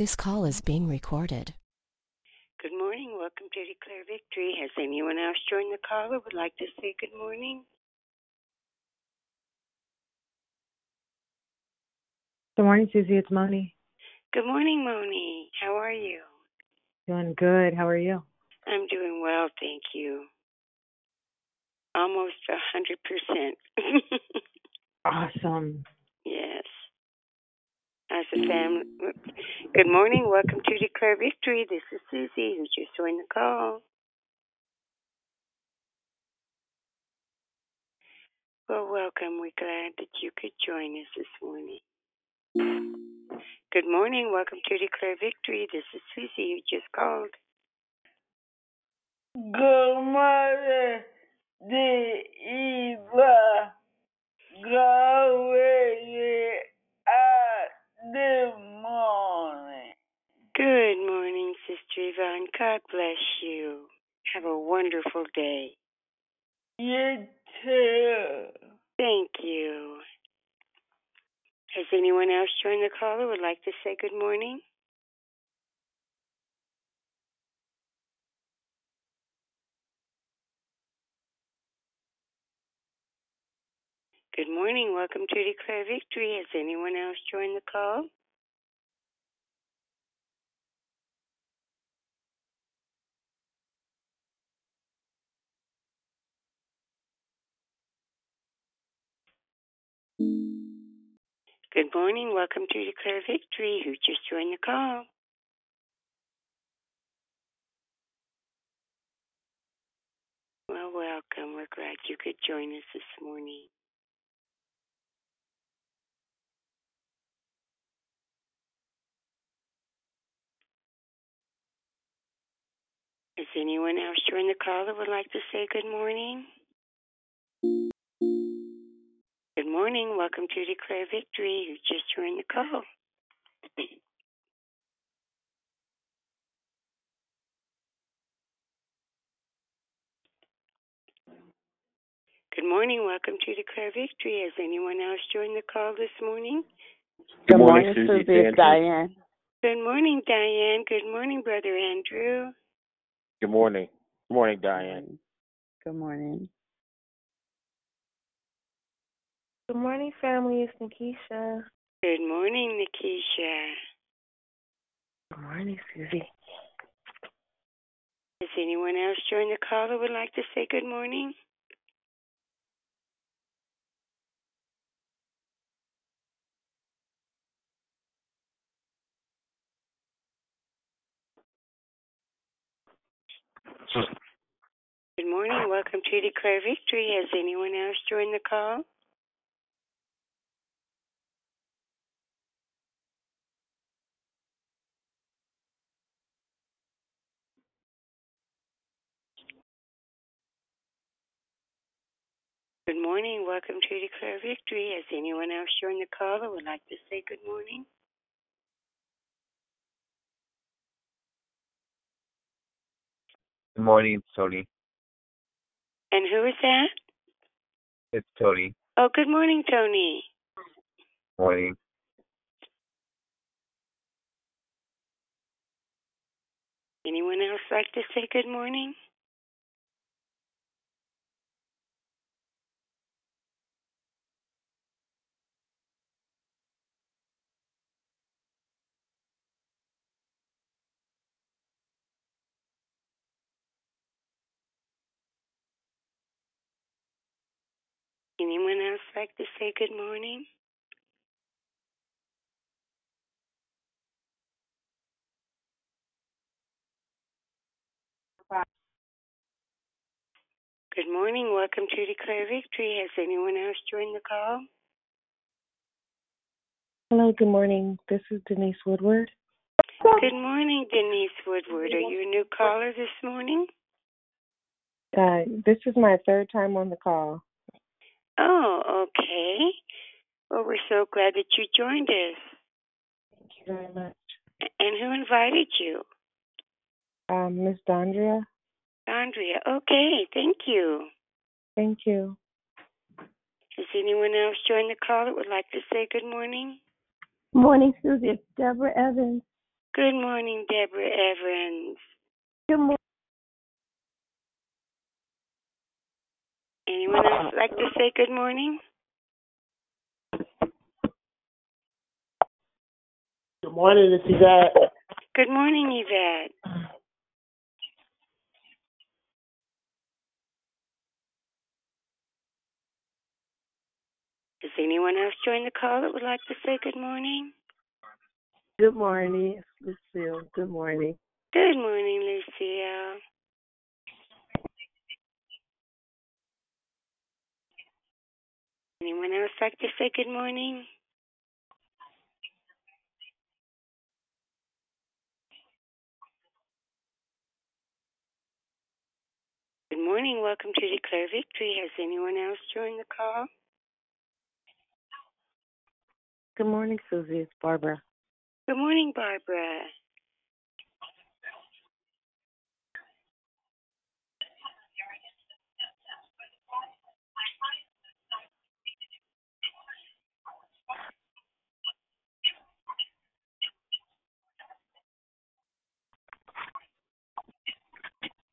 This call is being recorded. Good morning. Welcome to Declare Victory. Has anyone else joined the call or would like to say good morning? Good morning, Susie. It's Moni. Good morning, Moni. How are you? Doing good. How are you? I'm doing well, thank you. Almost a hundred percent. Awesome. Yes. As a family. Good morning. Welcome to Declare Victory. This is Susie who just joined the call. Well, welcome. We're glad that you could join us this morning. Good morning. Welcome to Declare Victory. This is Susie who just called. Good morning, the the morning. Good morning, Sister Yvonne. God bless you. Have a wonderful day. You too. Thank you. Has anyone else joined the call who would like to say good morning? Good morning. Welcome to Declare Victory. Has anyone else joined the call? Good morning. Welcome to Declare Victory. Who just joined the call? Well, welcome. We're glad you could join us this morning. Has anyone else joined the call that would like to say good morning? Good morning. Welcome to Declare Victory. Who just joined the call? Good morning. Welcome to Declare Victory. Has anyone else joined the call this morning? Good Good morning, morning, Susie. Susie. It's It's Diane. Good morning, Diane. Good morning, Brother Andrew. Good morning. Good morning, Diane. Good morning. Good morning, family. It's Nikisha. Good morning, Nikisha. Good morning, Susie. Does anyone else join the call that would like to say good morning? Good morning. Welcome to Declare Victory. Has anyone else joined the call? Good morning. Welcome to Declare Victory. Has anyone else joined the call that would like to say good morning? Good morning, it's Tony. And who is that? It's Tony. Oh, good morning, Tony. Morning. Anyone else like to say good morning? Anyone else like to say good morning? Good morning. Welcome to Declare Victory. Has anyone else joined the call? Hello, good morning. This is Denise Woodward. Good morning, Denise Woodward. Are you a new caller this morning? Uh, this is my third time on the call. Oh, okay. Well, we're so glad that you joined us. Thank you very much. And who invited you? Um, Miss Dondria, Andrea. Okay, thank you. thank you. Has anyone else joined the call that would like to say good morning? Morning, Susie. It's Deborah Evans. Good morning, Deborah Evans. Good morning. Anyone else like to say good morning? Good morning, it's Yvette. Good morning, Yvette. Does anyone else join the call that would like to say good morning? Good morning, Lucille. Good morning. Good morning, Lucille. Anyone else like to say good morning? Good morning. Welcome to Declare Victory. Has anyone else joined the call? Good morning, Susie. It's Barbara. Good morning, Barbara.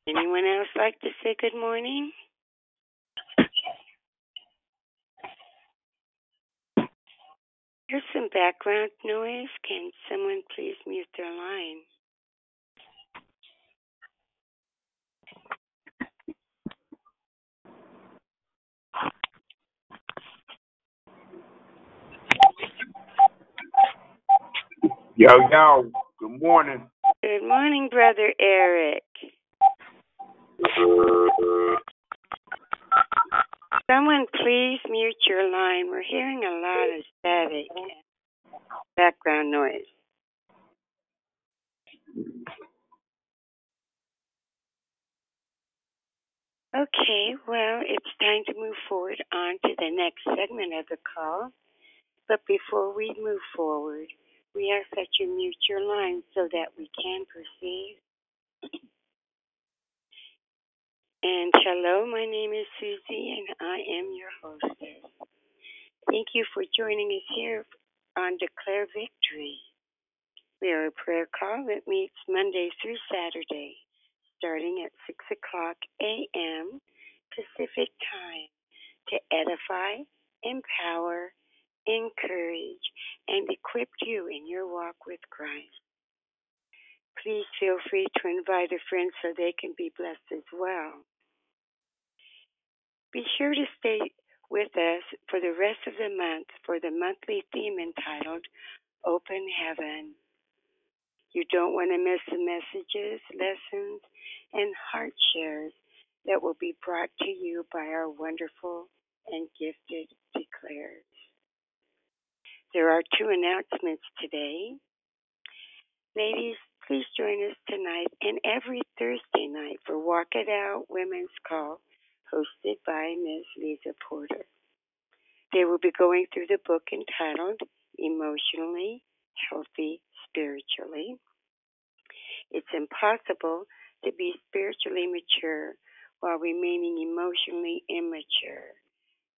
Anyone else like to say good morning? There's some background noise. Can someone please mute their line? Yo, yo, good morning. Good morning, Brother Eric. Someone please mute your line. We're hearing a lot of static background noise. Okay, well, it's time to move forward on to the next segment of the call. But before we move forward, we ask that you mute your line so that we can proceed. And hello, my name is Susie, and I am your hostess. Thank you for joining us here on Declare Victory. We are a prayer call that meets Monday through Saturday, starting at 6 o'clock a.m. Pacific Time, to edify, empower, encourage, and equip you in your walk with Christ. Please feel free to invite a friend so they can be blessed as well. Be sure to stay with us for the rest of the month for the monthly theme entitled Open Heaven. You don't want to miss the messages, lessons, and heart shares that will be brought to you by our wonderful and gifted declares. There are two announcements today. Ladies, please join us tonight and every Thursday night for Walk It Out Women's Call, hosted by Ms. Lisa Porter. They will be going through the book entitled Emotionally Healthy Spiritually. It's impossible to be spiritually mature while remaining emotionally immature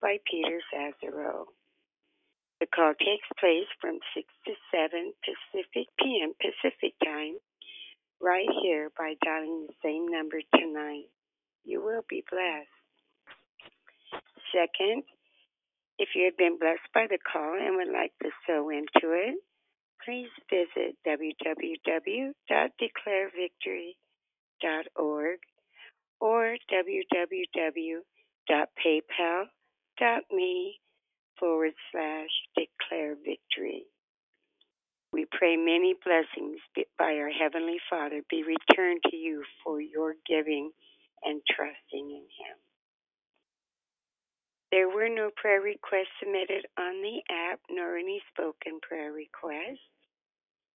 by Peter Scazzero. The call takes place from 6 to 7 Pacific p.m. Pacific time, right here by dialing the same number tonight. You will be blessed. Second, if you have been blessed by the call and would like to sow into it, please visit www.declarevictory.org or www.paypal.me forward slash declare victory. We pray many blessings by our Heavenly Father be returned to you for your giving and trusting in Him. There were no prayer requests submitted on the app nor any spoken prayer requests.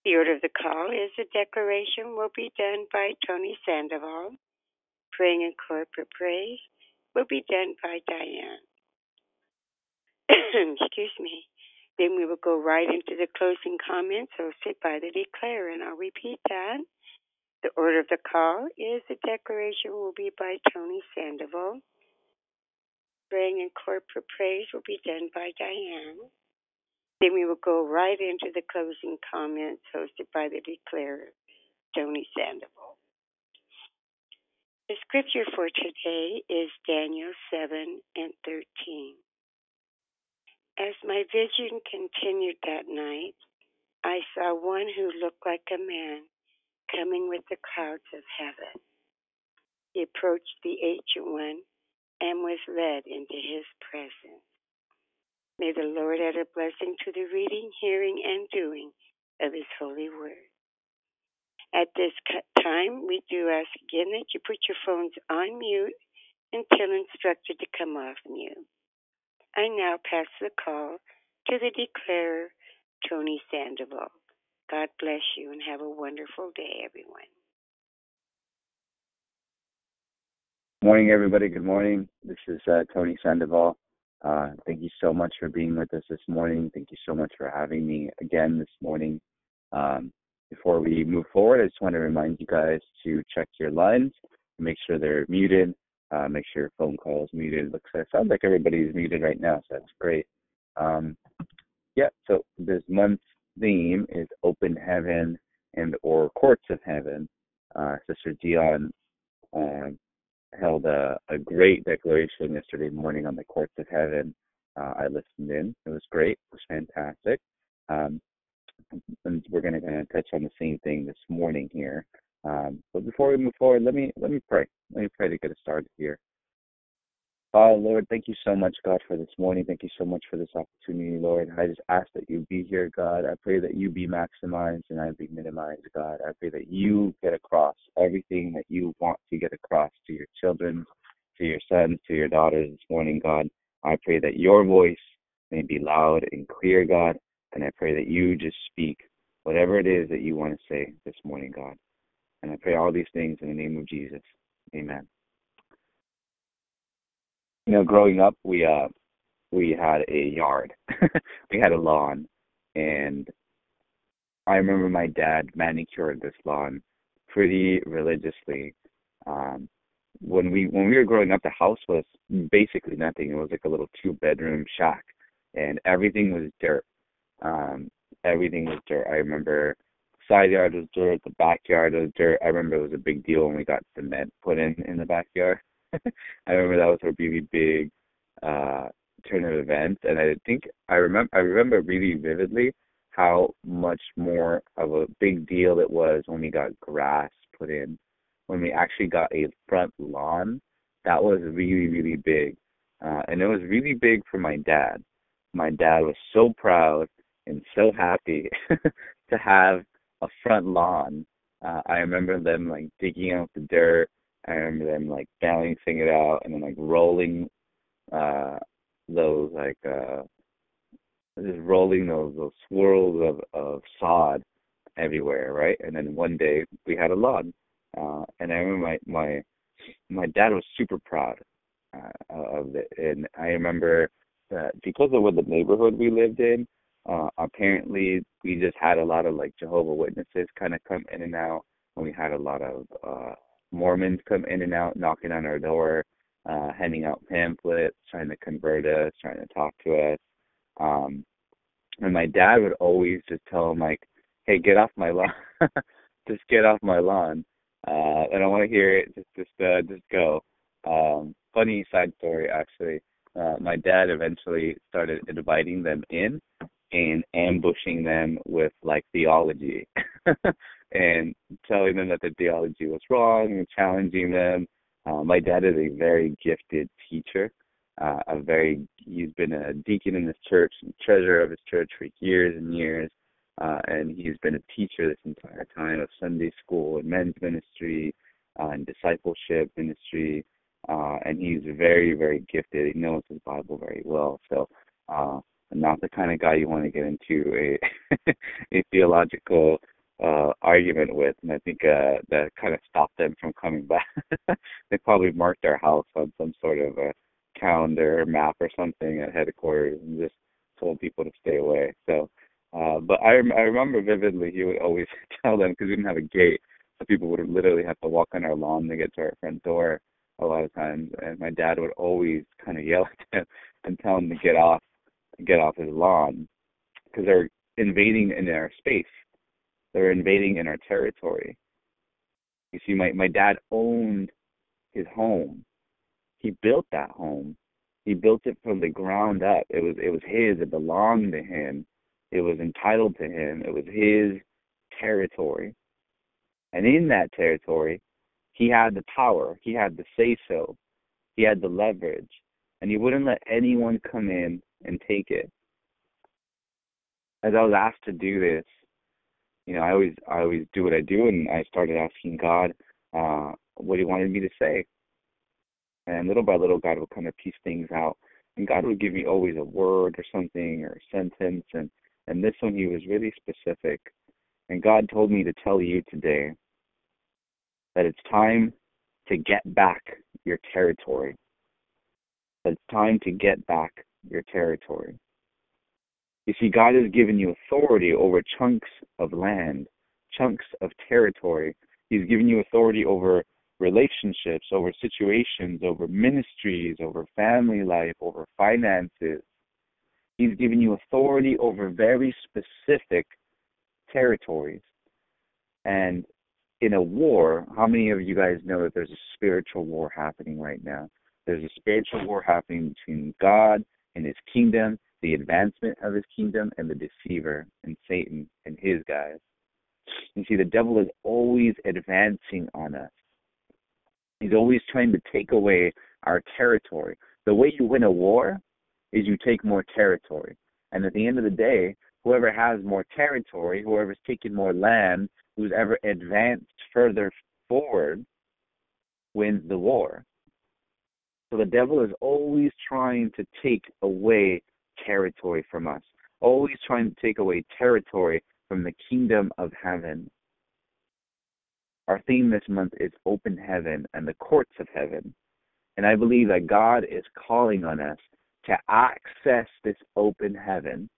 The order of the call is a declaration will be done by Tony Sandoval. Praying in corporate praise will be done by Diane. Excuse me. Then we will go right into the closing comments hosted by the declarer, and I'll repeat that. The order of the call is the declaration will be by Tony Sandoval. Praying in corporate praise will be done by Diane. Then we will go right into the closing comments hosted by the declarer, Tony Sandoval. The scripture for today is Daniel 7 and 13. As my vision continued that night, I saw one who looked like a man coming with the clouds of heaven. He approached the ancient one and was led into his presence. May the Lord add a blessing to the reading, hearing, and doing of his holy word. At this time, we do ask again that you put your phones on mute until instructed to come off mute. I now pass the call to the declarer, Tony Sandoval. God bless you and have a wonderful day, everyone. Morning, everybody. Good morning. This is uh, Tony Sandoval. Uh, thank you so much for being with us this morning. Thank you so much for having me again this morning. Um, before we move forward, I just want to remind you guys to check your lines, make sure they're muted, uh, make sure your phone call is muted. Looks like sounds like everybody's muted right now, so that's great. Um, yeah, so this month's theme is open heaven and or courts of heaven. Uh, Sister Dion uh, held a, a great declaration yesterday morning on the courts of heaven. Uh, I listened in. It was great. It was fantastic. Um, and we're going to touch on the same thing this morning here. Um, but before we move forward, let me let me pray. Let me pray to get us started here. Uh, Lord, thank you so much, God, for this morning. Thank you so much for this opportunity, Lord. I just ask that you be here, God. I pray that you be maximized and I be minimized, God. I pray that you get across everything that you want to get across to your children, to your sons, to your daughters this morning, God. I pray that your voice may be loud and clear, God. And I pray that you just speak whatever it is that you want to say this morning, God. And I pray all these things in the name of Jesus. Amen you know, growing up, we uh we had a yard, we had a lawn, and I remember my dad manicured this lawn pretty religiously. Um, when we when we were growing up, the house was basically nothing. It was like a little two bedroom shack, and everything was dirt. Um, everything was dirt. I remember the side yard was dirt, the backyard was dirt. I remember it was a big deal when we got cement put in in the backyard. I remember that was a really big uh turn of events and I think I remember I remember really vividly how much more of a big deal it was when we got grass put in. When we actually got a front lawn, that was really, really big. Uh and it was really big for my dad. My dad was so proud and so happy to have a front lawn. Uh, I remember them like digging out the dirt I remember them like balancing it out and then like rolling uh those like uh just rolling those those swirls of of sod everywhere, right? And then one day we had a lawn. Uh and I remember my my my dad was super proud uh, of it and I remember that because of what the neighborhood we lived in, uh apparently we just had a lot of like Jehovah Witnesses kind of come in and out and we had a lot of uh Mormons come in and out, knocking on our door, uh, handing out pamphlets, trying to convert us, trying to talk to us. Um, and my dad would always just tell him like, "Hey, get off my lawn, just get off my lawn. Uh, I don't want to hear it. Just, just, uh, just go." Um, funny side story, actually. Uh, my dad eventually started inviting them in and ambushing them with like theology and telling them that the theology was wrong and challenging them. Uh, my dad is a very gifted teacher. Uh, a very he's been a deacon in his church and treasurer of his church for years and years. Uh, and he's been a teacher this entire time of Sunday school and men's ministry uh, and discipleship ministry. Uh, and he's very, very gifted. He knows his Bible very well. So, uh, not the kind of guy you want to get into a a theological uh argument with and I think uh that kind of stopped them from coming back. they probably marked their house on some sort of a calendar or map or something at headquarters and just told people to stay away. So uh but I I remember vividly he would always tell them because we didn't have a gate so people would literally have to walk on our lawn to get to our front door a lot of times and my dad would always kind of yell at them and tell them to get off get off his lawn because they're invading in our space. They're invading in our territory. You see, my, my dad owned his home. He built that home. He built it from the ground up. It was it was his. It belonged to him. It was entitled to him. It was his territory. And in that territory, he had the power. He had the say so. He had the leverage. And he wouldn't let anyone come in and take it. As I was asked to do this, you know, I always I always do what I do and I started asking God uh what he wanted me to say. And little by little God would kind of piece things out. And God would give me always a word or something or a sentence and and this one he was really specific. And God told me to tell you today that it's time to get back your territory. That it's time to get back your territory. You see, God has given you authority over chunks of land, chunks of territory. He's given you authority over relationships, over situations, over ministries, over family life, over finances. He's given you authority over very specific territories. And in a war, how many of you guys know that there's a spiritual war happening right now? There's a spiritual war happening between God and his kingdom, the advancement of his kingdom, and the deceiver and Satan and his guys. You see, the devil is always advancing on us. He's always trying to take away our territory. The way you win a war is you take more territory. And at the end of the day, whoever has more territory, whoever's taken more land, who's ever advanced further forward wins the war. So the devil is always trying to take away territory from us, always trying to take away territory from the kingdom of heaven. Our theme this month is open heaven and the courts of heaven. And I believe that God is calling on us to access this open heaven,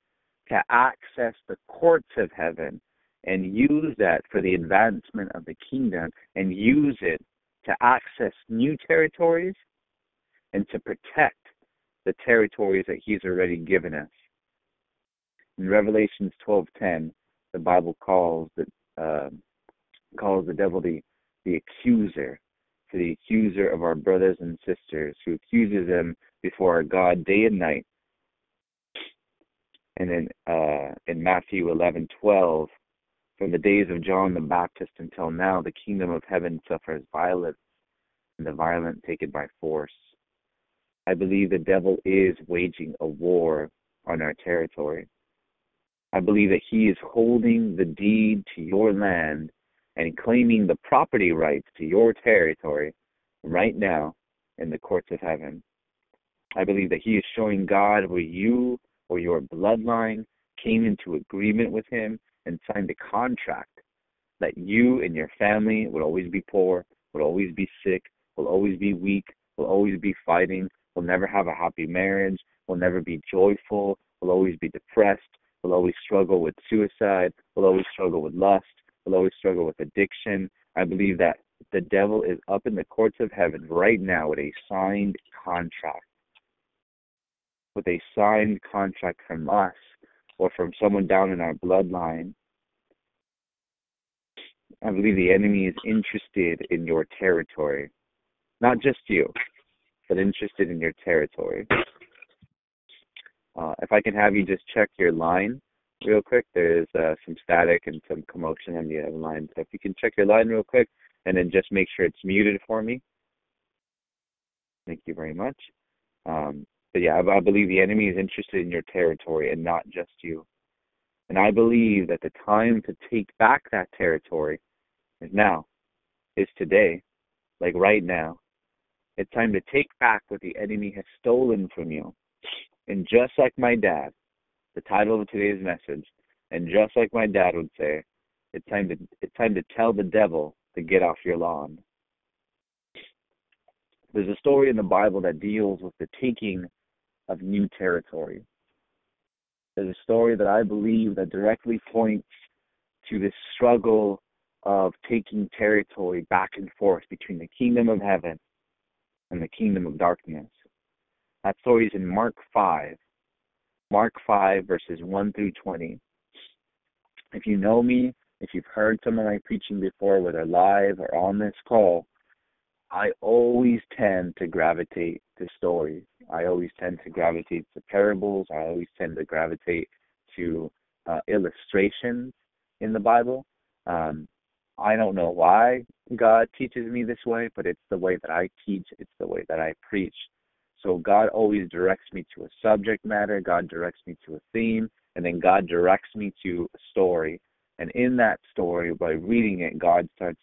to access the courts of heaven, and use that for the advancement of the kingdom and use it to access new territories and to protect the territories that he's already given us. In Revelations 12:10, the Bible calls the uh, calls the devil the the accuser, to the accuser of our brothers and sisters, who accuses them before our God day and night. And then uh, in Matthew 11:12, from the days of John the Baptist until now, the kingdom of heaven suffers violence, and the violent take it by force. I believe the devil is waging a war on our territory. I believe that he is holding the deed to your land and claiming the property rights to your territory right now in the courts of heaven. I believe that he is showing God where you or your bloodline came into agreement with him and signed a contract that you and your family would always be poor, would always be sick, will always be weak, will always be fighting, will never have a happy marriage, will never be joyful, will always be depressed, will always struggle with suicide, will always struggle with lust, will always struggle with addiction. I believe that the devil is up in the courts of heaven right now with a signed contract. With a signed contract from us or from someone down in our bloodline. I believe the enemy is interested in your territory. Not just you, but interested in your territory. Uh, if I can have you just check your line real quick, there's uh, some static and some commotion on the line. So if you can check your line real quick and then just make sure it's muted for me. Thank you very much. Um, but yeah, I, I believe the enemy is interested in your territory and not just you. And I believe that the time to take back that territory is now, is today, like right now. It's time to take back what the enemy has stolen from you. And just like my dad, the title of today's message, and just like my dad would say, it's time to it's time to tell the devil to get off your lawn. There's a story in the Bible that deals with the taking of new territory. There's a story that I believe that directly points to this struggle of taking territory back and forth between the kingdom of heaven and the kingdom of darkness. That story is in Mark 5. Mark 5, verses 1 through 20. If you know me, if you've heard some of my preaching before, whether live or on this call, I always tend to gravitate to stories. I always tend to gravitate to parables. I always tend to gravitate to uh, illustrations in the Bible. Um, I don't know why God teaches me this way, but it's the way that I teach, it's the way that I preach. So God always directs me to a subject matter, God directs me to a theme, and then God directs me to a story. And in that story, by reading it, God starts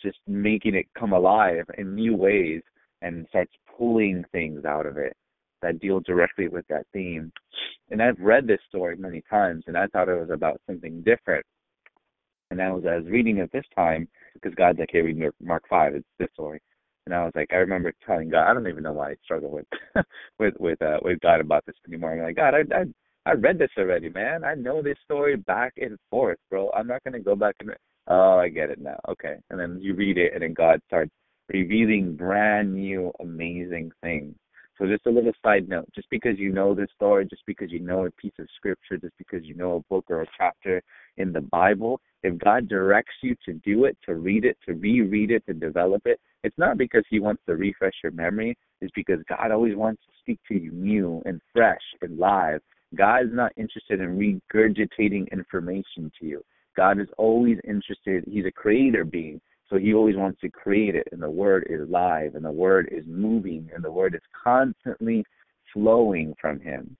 just making it come alive in new ways and starts pulling things out of it that deal directly with that theme. And I've read this story many times and I thought it was about something different. And I was I was reading it this time because God's like, Hey, read Mark five, it's this story. And I was like, I remember telling God, I don't even know why I struggle with with with uh with God about this anymore. I'm like, God, I I I read this already, man. I know this story back and forth, bro. I'm not gonna go back and oh, I get it now. Okay. And then you read it and then God starts revealing brand new amazing things. So just a little side note, just because you know this story, just because you know a piece of scripture, just because you know a book or a chapter in the Bible, if God directs you to do it, to read it, to reread it, to develop it, it's not because he wants to refresh your memory, it's because God always wants to speak to you new and fresh and live God is not interested in regurgitating information to you. God is always interested, He's a creator being. So he always wants to create it, and the word is live, and the word is moving, and the word is constantly flowing from him,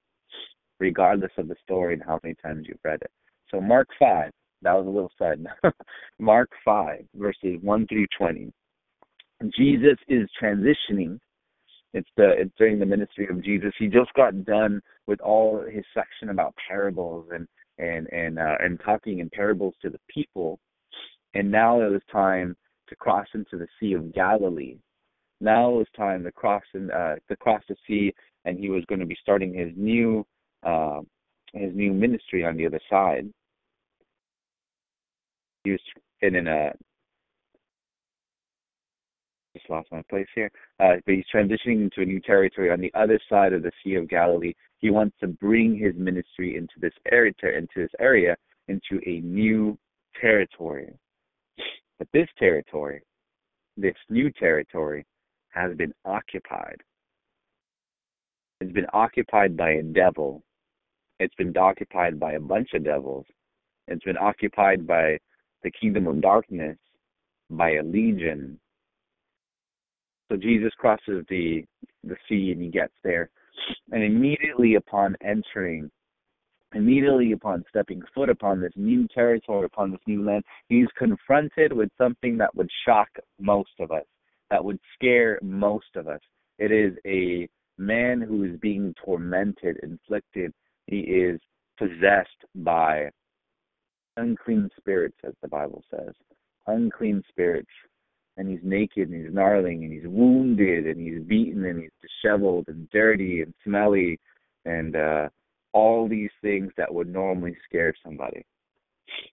regardless of the story and how many times you've read it. So Mark five, that was a little note. Mark five, verses one through twenty. Jesus is transitioning it's the it's during the ministry of Jesus. He just got done with all his section about parables and and and uh, and talking in parables to the people, and now it was time to cross into the Sea of Galilee. Now it was time to cross and uh, to cross the sea, and he was going to be starting his new uh, his new ministry on the other side. Was in a just lost my place here. Uh, but he's transitioning into a new territory on the other side of the Sea of Galilee. He wants to bring his ministry into this area, into this area, into a new territory. But this territory, this new territory, has been occupied. It's been occupied by a devil. It's been occupied by a bunch of devils. It's been occupied by the kingdom of darkness, by a legion, so Jesus crosses the the sea and he gets there. And immediately upon entering, immediately upon stepping foot upon this new territory, upon this new land, he's confronted with something that would shock most of us, that would scare most of us. It is a man who is being tormented, inflicted. He is possessed by unclean spirits, as the Bible says. Unclean spirits and he's naked and he's gnarling and he's wounded and he's beaten and he's disheveled and dirty and smelly and uh all these things that would normally scare somebody.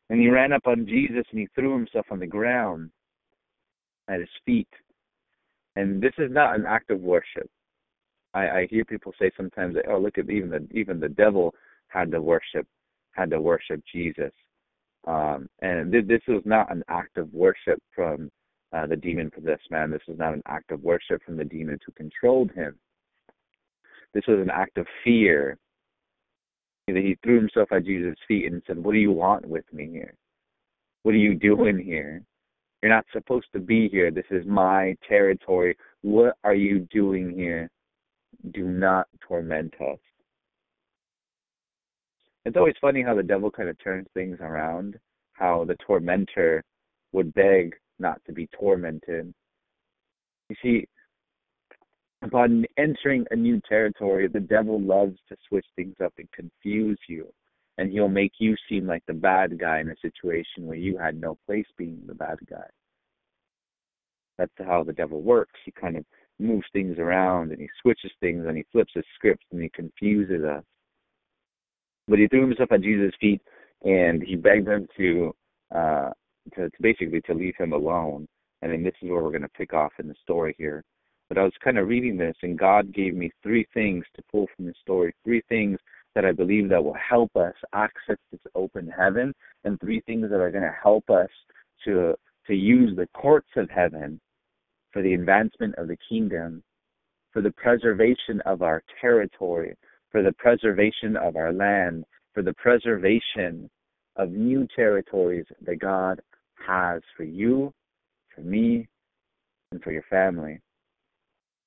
And he ran up on Jesus and he threw himself on the ground at his feet. And this is not an act of worship. I, I hear people say sometimes oh look at even the even the devil had to worship had to worship Jesus. Um and th- this was not an act of worship from uh, the demon possessed man. This was not an act of worship from the demons who controlled him. This was an act of fear. He threw himself at Jesus' feet and said, What do you want with me here? What are you doing here? You're not supposed to be here. This is my territory. What are you doing here? Do not torment us. It's always funny how the devil kind of turns things around, how the tormentor would beg not to be tormented. You see, upon entering a new territory, the devil loves to switch things up and confuse you. And he'll make you seem like the bad guy in a situation where you had no place being the bad guy. That's how the devil works. He kind of moves things around and he switches things and he flips his script and he confuses us. But he threw himself at Jesus' feet and he begged him to uh, to, to basically to leave him alone. And then this is where we're going to pick off in the story here. But I was kind of reading this, and God gave me three things to pull from the story, three things that I believe that will help us access this open heaven, and three things that are going to help us to to use the courts of heaven for the advancement of the kingdom, for the preservation of our territory, for the preservation of our land, for the preservation of new territories that God has for you, for me, and for your family.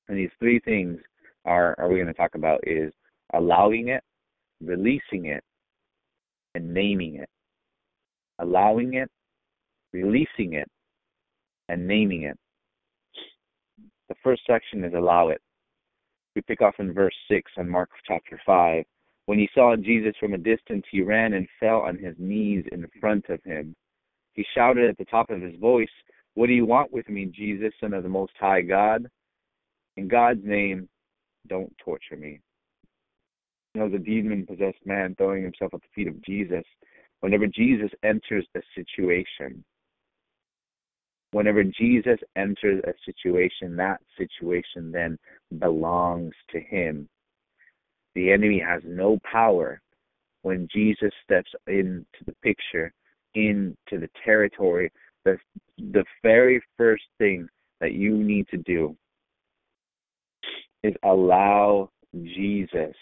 And these three things are are we going to talk about is allowing it, releasing it, and naming it. Allowing it, releasing it, and naming it. The first section is allow it. We pick off in verse 6 on Mark chapter 5. When he saw Jesus from a distance, he ran and fell on his knees in front of him. He shouted at the top of his voice, What do you want with me, Jesus, Son of the Most High God? In God's name, don't torture me. You know, the demon possessed man throwing himself at the feet of Jesus. Whenever Jesus enters a situation, whenever Jesus enters a situation, that situation then belongs to him. The enemy has no power when Jesus steps into the picture, into the territory. The, the very first thing that you need to do is allow Jesus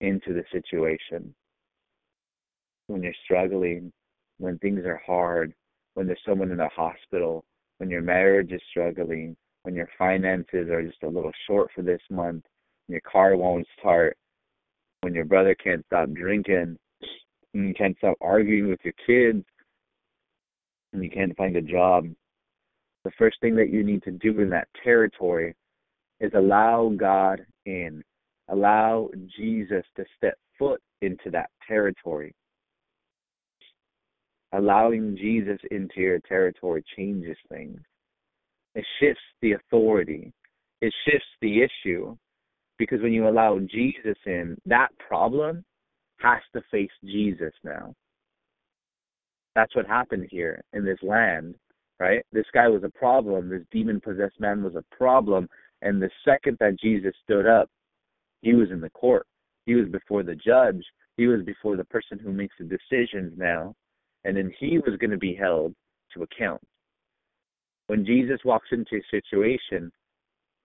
into the situation. When you're struggling, when things are hard, when there's someone in the hospital, when your marriage is struggling, when your finances are just a little short for this month, your car won't start, when your brother can't stop drinking, and you can't stop arguing with your kids, and you can't find a job. The first thing that you need to do in that territory is allow God in. Allow Jesus to step foot into that territory. Allowing Jesus into your territory changes things. It shifts the authority. It shifts the issue. Because when you allow Jesus in, that problem has to face Jesus now. That's what happened here in this land, right? This guy was a problem. This demon possessed man was a problem. And the second that Jesus stood up, he was in the court. He was before the judge. He was before the person who makes the decisions now and then he was going to be held to account. When Jesus walks into a situation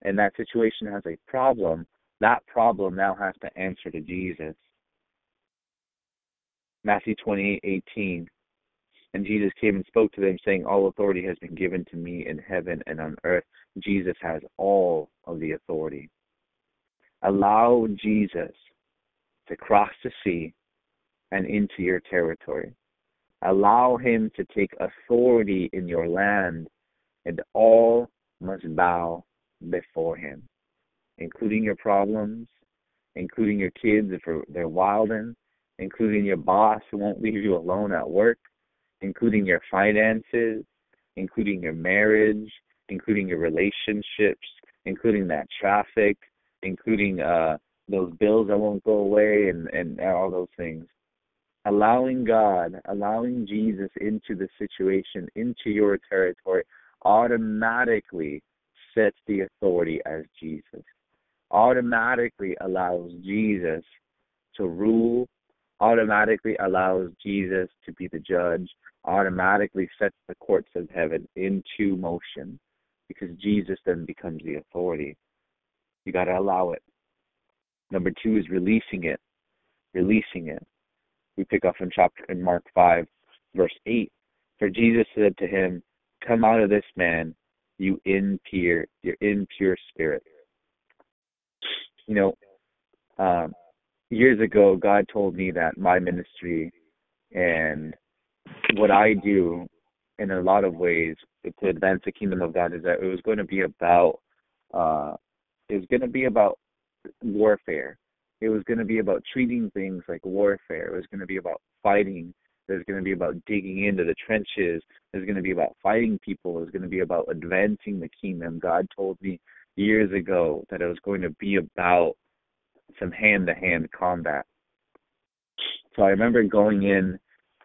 and that situation has a problem, that problem now has to answer to Jesus. Matthew 28:18 And Jesus came and spoke to them saying all authority has been given to me in heaven and on earth. Jesus has all of the authority. Allow Jesus to cross the sea and into your territory. Allow him to take authority in your land, and all must bow before him, including your problems, including your kids if they're wilding, including your boss who won't leave you alone at work, including your finances, including your marriage, including your relationships, including that traffic, including uh those bills that won't go away and and all those things allowing God, allowing Jesus into the situation, into your territory, automatically sets the authority as Jesus. Automatically allows Jesus to rule, automatically allows Jesus to be the judge, automatically sets the courts of heaven into motion because Jesus then becomes the authority. You got to allow it. Number two is releasing it. Releasing it we pick up in chapter in Mark five, verse eight. For Jesus said to him, Come out of this man, you impure your impure spirit. You know, um, years ago God told me that my ministry and what I do in a lot of ways to advance the kingdom of God is that it was going to be about uh it was going to be about warfare it was going to be about treating things like warfare. It was going to be about fighting. It was going to be about digging into the trenches. It was going to be about fighting people. It was going to be about advancing the kingdom. God told me years ago that it was going to be about some hand to hand combat. So I remember going in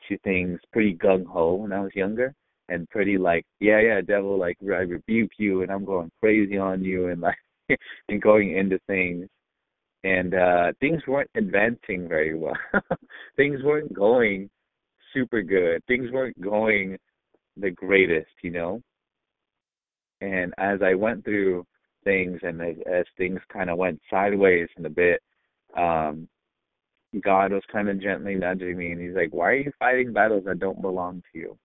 to things pretty gung ho when I was younger and pretty like, yeah, yeah, devil, like I rebuke you and I'm going crazy on you and like and going into things and uh things weren't advancing very well. things weren't going super good. Things weren't going the greatest, you know. And as I went through things and as, as things kind of went sideways in a bit, um God was kind of gently nudging me and he's like, "Why are you fighting battles that don't belong to you?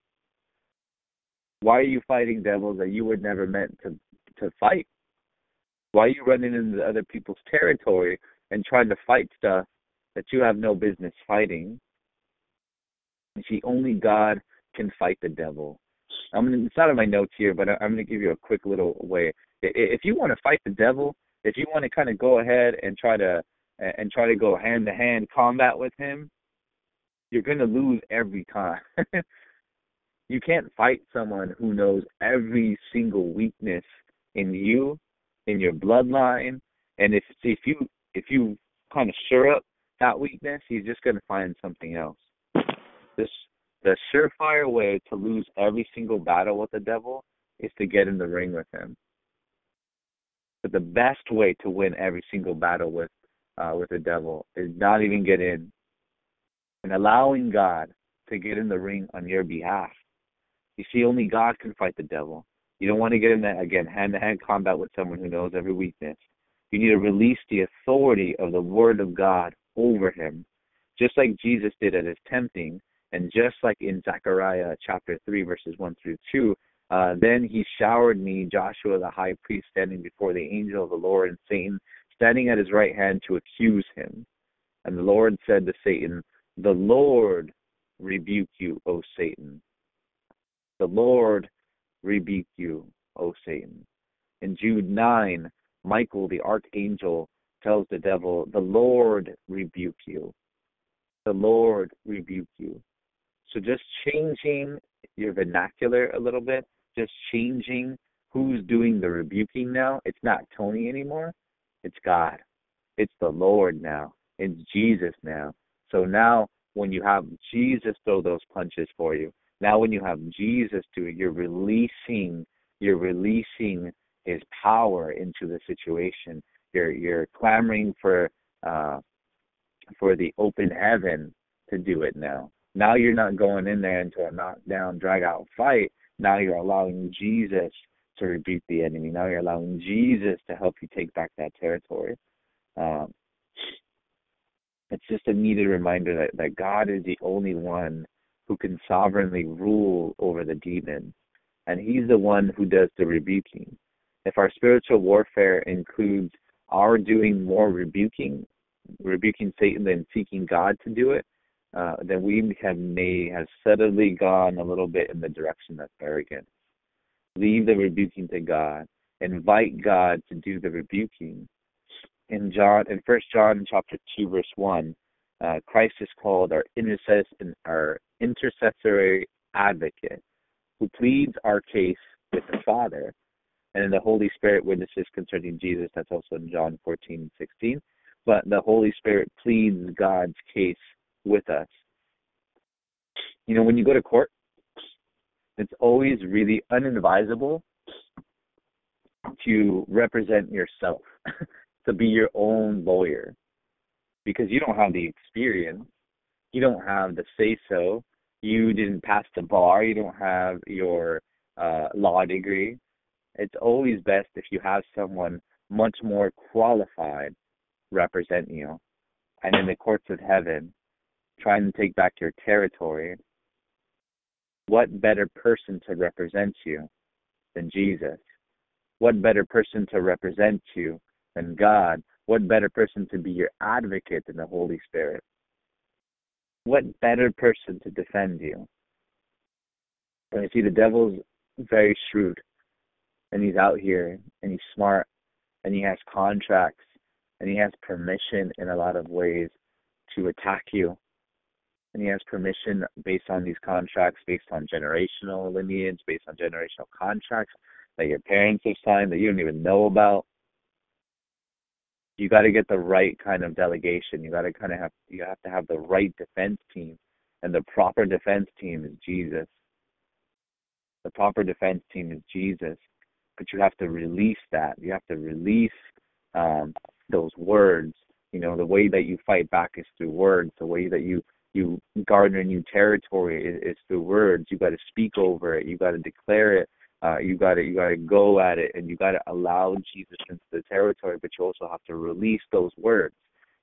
Why are you fighting devils that you were never meant to to fight? Why are you running into other people's territory and trying to fight stuff that you have no business fighting? You see, only God can fight the devil. I'm gonna, it's not in my notes here, but I'm going to give you a quick little way. If you want to fight the devil, if you want to kind of go ahead and try to and try to go hand to hand combat with him, you're going to lose every time. you can't fight someone who knows every single weakness in you, in your bloodline, and if if you if you kind of stir up that weakness, he's just going to find something else. This the surefire way to lose every single battle with the devil is to get in the ring with him. But the best way to win every single battle with uh, with the devil is not even get in and allowing God to get in the ring on your behalf. You see, only God can fight the devil. You don't want to get in that again hand to hand combat with someone who knows every weakness. You need to release the authority of the word of God over him. Just like Jesus did at his tempting, and just like in Zechariah chapter three, verses one through two, uh, then he showered me, Joshua the high priest, standing before the angel of the Lord, and Satan standing at his right hand to accuse him. And the Lord said to Satan, The Lord rebuke you, O Satan. The Lord rebuke you, O Satan. In Jude 9, Michael the archangel tells the devil, The Lord rebuke you. The Lord rebuke you. So just changing your vernacular a little bit, just changing who's doing the rebuking now. It's not Tony anymore. It's God. It's the Lord now. It's Jesus now. So now when you have Jesus throw those punches for you, now when you have Jesus do it, you're releasing you're releasing his power into the situation. You're you're clamoring for uh for the open heaven to do it now. Now you're not going in there into a knockdown, drag out fight. Now you're allowing Jesus to rebuke the enemy. Now you're allowing Jesus to help you take back that territory. Um, it's just a needed reminder that, that God is the only one who can sovereignly rule over the demon, and He's the one who does the rebuking. If our spiritual warfare includes our doing more rebuking, rebuking Satan than seeking God to do it, uh, then we have may have subtly gone a little bit in the direction of arrogance. Leave the rebuking to God. Invite God to do the rebuking. In John, in First John chapter two, verse one, uh, Christ is called our intercess our intercessory advocate, who pleads our case with the Father, and the Holy Spirit witnesses concerning Jesus. That's also in John fourteen and sixteen. But the Holy Spirit pleads God's case with us. You know, when you go to court, it's always really unadvisable to represent yourself, to be your own lawyer, because you don't have the experience, you don't have the say so, you didn't pass the bar, you don't have your uh, law degree. It's always best if you have someone much more qualified represent you. And in the courts of heaven, trying to take back your territory, what better person to represent you than Jesus? What better person to represent you than God? What better person to be your advocate than the Holy Spirit? What better person to defend you? And you see, the devil's very shrewd, and he's out here, and he's smart, and he has contracts, and he has permission in a lot of ways to attack you and he has permission based on these contracts, based on generational lineage, based on generational contracts that your parents have signed that you don't even know about. You got to get the right kind of delegation. You got to kind of have you have to have the right defense team, and the proper defense team is Jesus. The proper defense team is Jesus, but you have to release that. You have to release um, those words You know, the way that you fight back is through words. The way that you you garner new territory is, is through words. You got to speak over it. You got to declare it. Uh, you got to you got to go at it, and you got to allow Jesus into the territory. But you also have to release those words.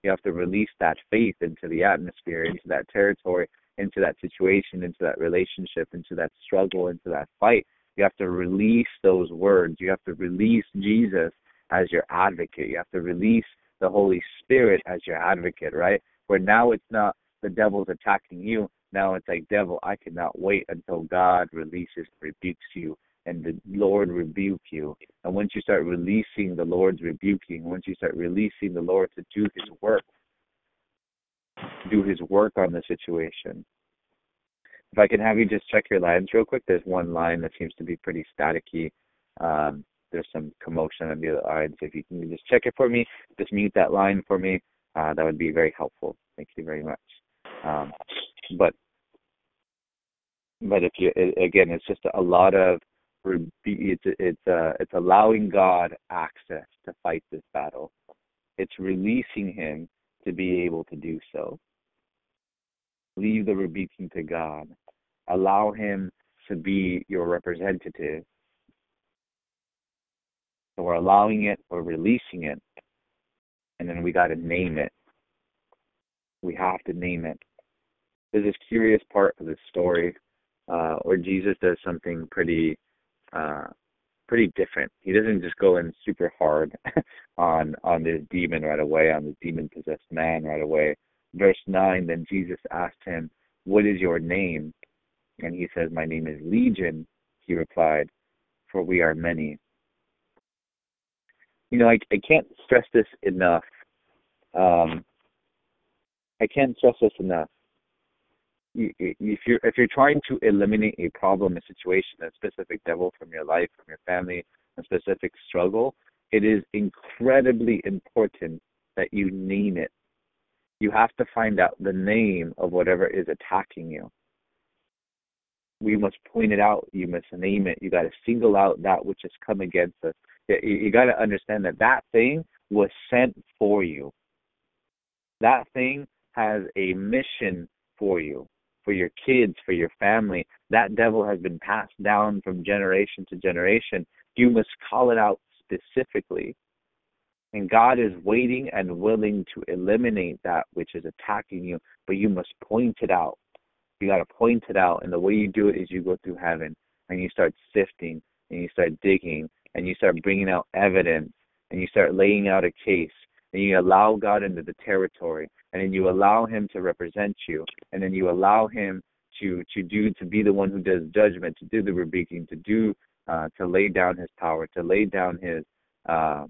You have to release that faith into the atmosphere, into that territory, into that situation, into that relationship, into that struggle, into that fight. You have to release those words. You have to release Jesus as your advocate. You have to release the Holy Spirit as your advocate, right? Where now it's not the devil's attacking you. Now it's like, devil, I cannot wait until God releases, rebukes you, and the Lord rebuke you. And once you start releasing the Lord's rebuking, once you start releasing the Lord to do his work, do his work on the situation. If I can have you just check your lines real quick, there's one line that seems to be pretty staticky. Um, there's some commotion on the other line. So if you can just check it for me, just mute that line for me, uh, that would be very helpful. Thank you very much. Um, but but if you again, it's just a lot of it's it's uh, it's allowing God access to fight this battle. It's releasing Him to be able to do so. Leave the rebuking to God. Allow Him to be your representative. So we're allowing it, we're releasing it, and then we got to name it. We have to name it. There's this curious part of the story uh, where Jesus does something pretty, uh, pretty different. He doesn't just go in super hard on on this demon right away, on this demon possessed man right away. Verse nine. Then Jesus asked him, "What is your name?" And he says, "My name is Legion." He replied, "For we are many." You know, I I can't stress this enough. Um, I can't stress this enough. If you're if you're trying to eliminate a problem, a situation, a specific devil from your life, from your family, a specific struggle, it is incredibly important that you name it. You have to find out the name of whatever is attacking you. We must point it out. You must name it. You got to single out that which has come against us. You, got to understand that that thing was sent for you. That thing has a mission for you, for your kids, for your family. That devil has been passed down from generation to generation. You must call it out specifically. And God is waiting and willing to eliminate that which is attacking you, but you must point it out. You got to point it out. And the way you do it is you go through heaven and you start sifting and you start digging and you start bringing out evidence and you start laying out a case and you allow God into the territory and then you allow him to represent you and then you allow him to to do to be the one who does judgment to do the rebuking to do uh, to lay down his power to lay down his uh,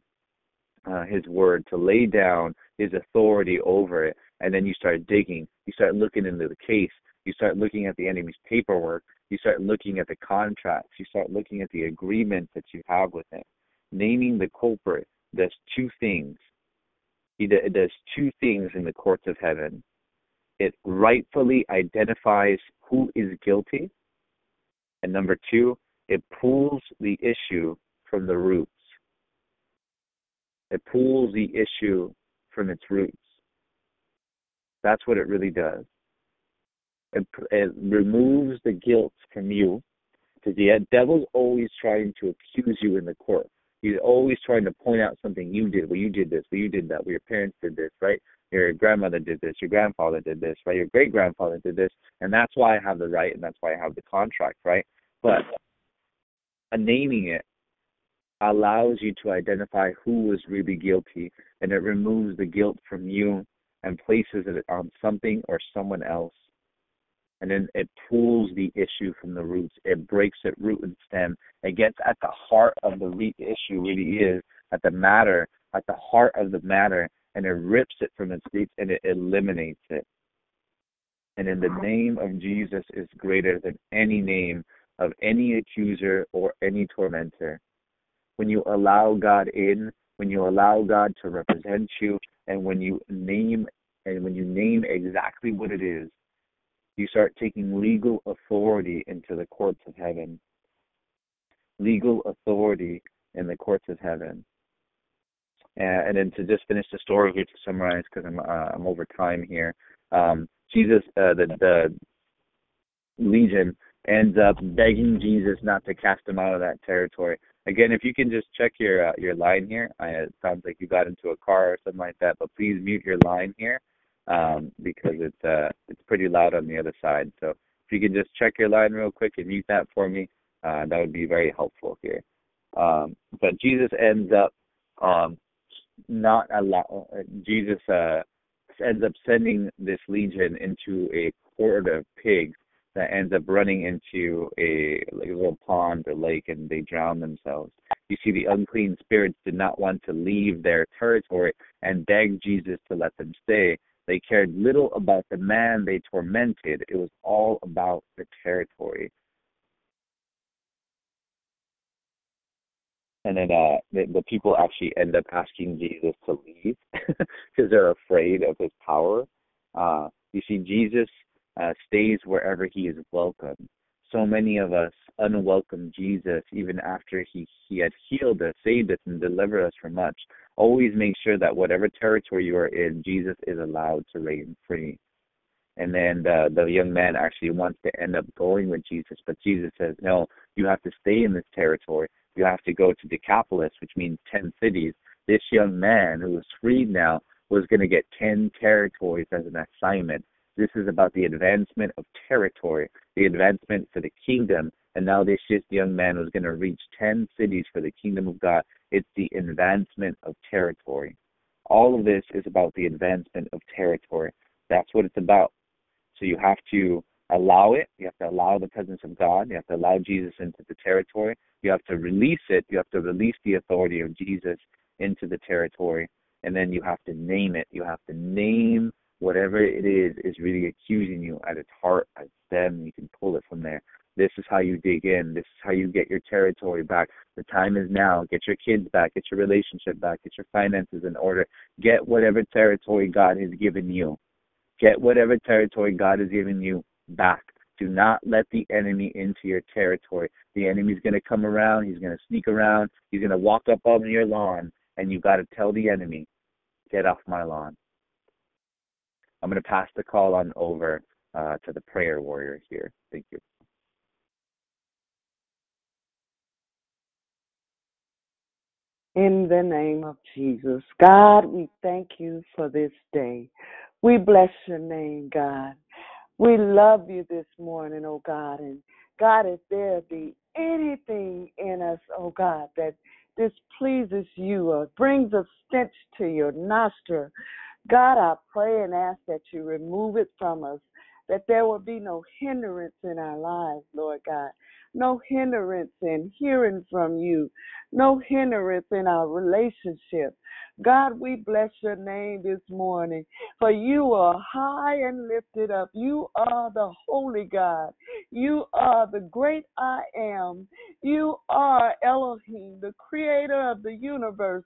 uh, his word to lay down his authority over it. And then you start digging. You start looking into the case. You start looking at the enemy's paperwork. You start looking at the contracts. You start looking at the agreement that you have with him. Naming the culprit does two things it does two things in the courts of heaven. It rightfully identifies who is guilty, and number two, it pulls the issue from the roots. It pulls the issue from its roots. That's what it really does. It, it removes the guilt from you because the devil's always trying to accuse you in the court. He's always trying to point out something you did. Well, you did this. Well, you did that. Well, your parents did this, right? Your grandmother did this. Your grandfather did this, right? Your great grandfather did this, and that's why I have the right, and that's why I have the contract, right? But naming it allows you to identify who was really guilty, and it removes the guilt from you and places it on something or someone else and then it pulls the issue from the roots. It breaks it root and stem. It gets at the heart of the root issue really is, at the matter, at the heart of the matter, and it rips it from its roots and it eliminates it. And in the name of Jesus is greater than any name of any accuser or any tormentor. When you allow God in, when you allow God to represent you, and when you name and when you name exactly what it is, you start taking legal authority into the courts of heaven. Legal authority in the courts of heaven. and, and then to just finish the story here to summarize, because I'm uh, I'm over time here. Um, Jesus, uh, the the legion ends up begging Jesus not to cast them out of that territory. Again, if you can just check your uh, your line here, I, it sounds like you got into a car or something like that. But please mute your line here um, because it's uh, it's pretty loud on the other side. So if you can just check your line real quick and mute that for me, uh, that would be very helpful here. Um, but Jesus ends up um, not allow Jesus uh, ends up sending this legion into a horde of pigs that ends up running into a like a little pond or lake and they drown themselves. You see, the unclean spirits did not want to leave their territory and begged Jesus to let them stay. They cared little about the man they tormented. It was all about the territory. And then uh, the, the people actually end up asking Jesus to leave because they're afraid of his power. Uh, you see, Jesus uh, stays wherever he is welcome. So many of us unwelcome Jesus even after he, he had healed us, saved us, and delivered us from much. Always make sure that whatever territory you are in, Jesus is allowed to reign free. And then the, the young man actually wants to end up going with Jesus, but Jesus says, no, you have to stay in this territory. You have to go to Decapolis, which means 10 cities. This young man who is freed now was going to get 10 territories as an assignment. This is about the advancement of territory, the advancement for the kingdom. And now this just young man was going to reach 10 cities for the kingdom of God. It's the advancement of territory. All of this is about the advancement of territory. That's what it's about. So you have to allow it. You have to allow the presence of God. You have to allow Jesus into the territory. You have to release it. You have to release the authority of Jesus into the territory. And then you have to name it. You have to name whatever it is is really accusing you at its heart, at them. You can pull it from there. This is how you dig in. This is how you get your territory back. The time is now. Get your kids back. Get your relationship back. Get your finances in order. Get whatever territory God has given you. Get whatever territory God has given you back. Do not let the enemy into your territory. The enemy's going to come around. He's going to sneak around. He's going to walk up on your lawn, and you've got to tell the enemy, "Get off my lawn." I'm going to pass the call on over uh, to the prayer warrior here. Thank you. In the name of Jesus. God, we thank you for this day. We bless your name, God. We love you this morning, oh God. And God, if there be anything in us, oh God, that displeases you or brings a stench to your nostril, God, I pray and ask that you remove it from us, that there will be no hindrance in our lives, Lord God no hindrance in hearing from you, no hindrance in our relationship. God, we bless your name this morning, for you are high and lifted up. You are the holy God. You are the great I am. You are Elohim, the creator of the universe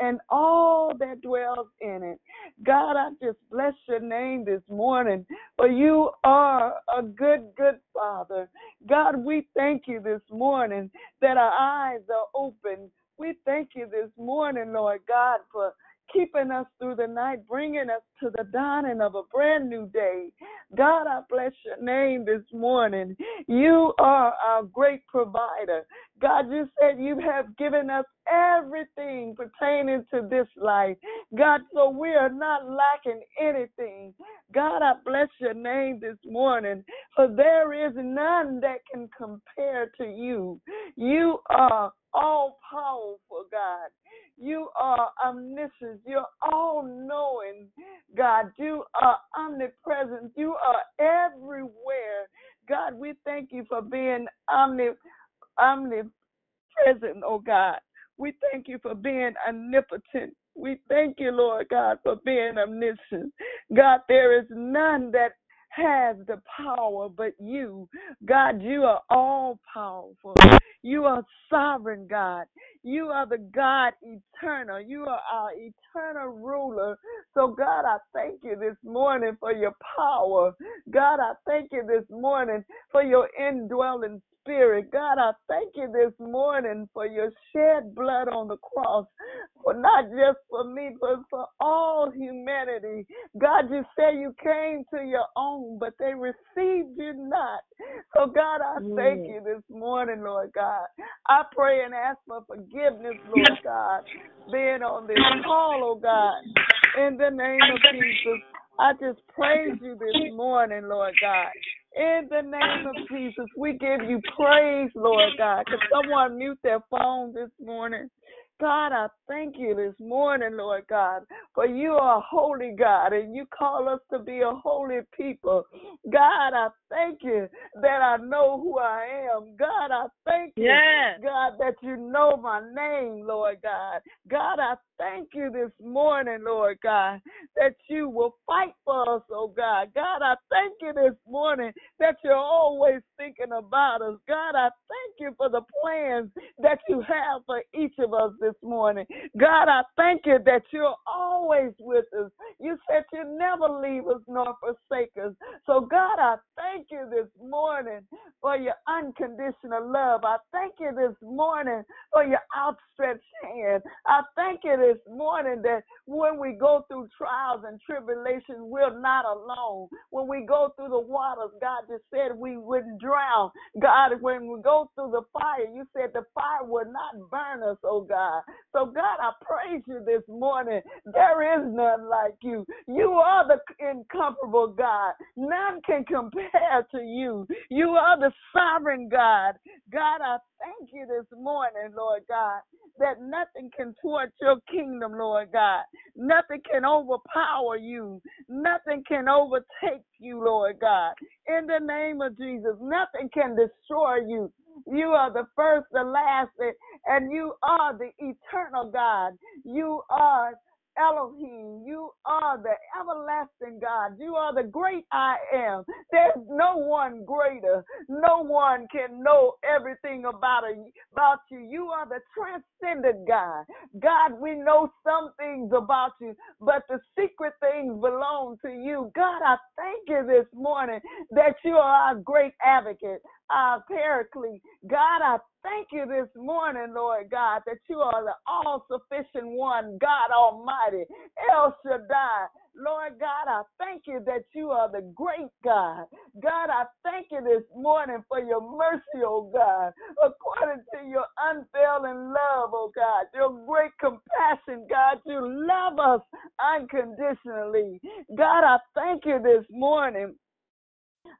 and all that dwells in it. God, I just bless your name this morning, for you are a good, good Father. God, we thank you this morning that our eyes are open. We thank you this morning, Lord God, for keeping us through the night, bringing us to the dawning of a brand new day. God, I bless your name this morning. You are our great provider. God, you said you have given us everything pertaining to this life. God, so we are not lacking anything. God, I bless your name this morning, for there is none that can compare to you. You are all powerful, God. You are omniscient. You're all knowing, God. You are omnipresent. You are everywhere. God, we thank you for being omni, omnipresent, oh God. We thank you for being omnipotent. We thank you, Lord God, for being omniscient. God, there is none that has the power but you. God, you are all powerful. You are sovereign, God. You are the God eternal. You are our eternal ruler. So, God, I thank you this morning for your power. God, I thank you this morning for your indwelling spirit. God, I thank you this morning for your shed blood on the cross for not just for me, but for all humanity. God, you say you came to your own, but they received you not. So, God, I thank you this morning, Lord God. I pray and ask for forgiveness, Lord God, being on this call, oh God, in the name of Jesus. I just praise you this morning, Lord God. In the name of Jesus, we give you praise, Lord God. Could someone mute their phone this morning? God, I thank you this morning, Lord God, for you are a holy God and you call us to be a holy people. God, I thank you that I know who I am. God, I thank you, Yes. God, that you know my name, Lord God. God, I thank you this morning, Lord God, that you will fight for us, oh God. God, I thank you this morning that you're always thinking about us. God, I thank you for the plans that you have for each of us this morning. God, I thank you that you're always with us. You said you never leave us nor forsake us. So, God, I thank you this morning for your unconditional love. I thank you this morning for your outstretched hand. I thank you this morning that when we go through trials and tribulations, we're not alone. When we go through the waters, God just said we wouldn't drown. God, when we go through the fire, you said the fire would not burn us, oh God. So, God, I praise you this morning. There is none like you. You are the incomparable God. None can compare to you. You are the sovereign God. God, I thank you this morning, Lord God, that nothing can thwart your kingdom, Lord God. Nothing can overpower you. Nothing can overtake you, Lord God. In the name of Jesus, nothing can destroy you. You are the first, the last, and you are the eternal God. You are Elohim. You are the everlasting God. You are the great I am. There's no one greater. No one can know everything about, about you. You are the transcendent God. God, we know some things about you, but the secret things belong to you. God, I thank you this morning that you are our great advocate, our paraclete. God, I thank you this morning, Lord God, that you are the all sufficient one, God Almighty, El Shaddai. Lord God, I thank you that you are the great God. God, I thank you this morning for your mercy, oh God, according to your unfailing love, oh God, your great compassion, God. You love us unconditionally. God, I thank you this morning,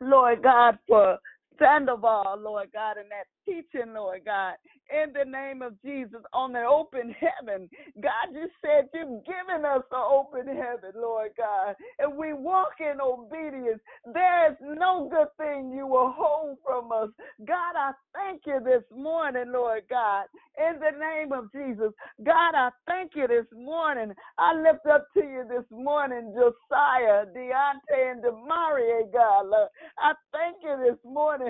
Lord God, for Sandoval, Lord God, and that teaching, Lord God, in the name of Jesus on the open heaven. God, you said you've given us the open heaven, Lord God, and we walk in obedience. There is no good thing you will hold from us. God, I thank you this morning, Lord God, in the name of Jesus. God, I thank you this morning. I lift up to you this morning Josiah, Deontay, and Demarie, God. Lord. I thank you this morning.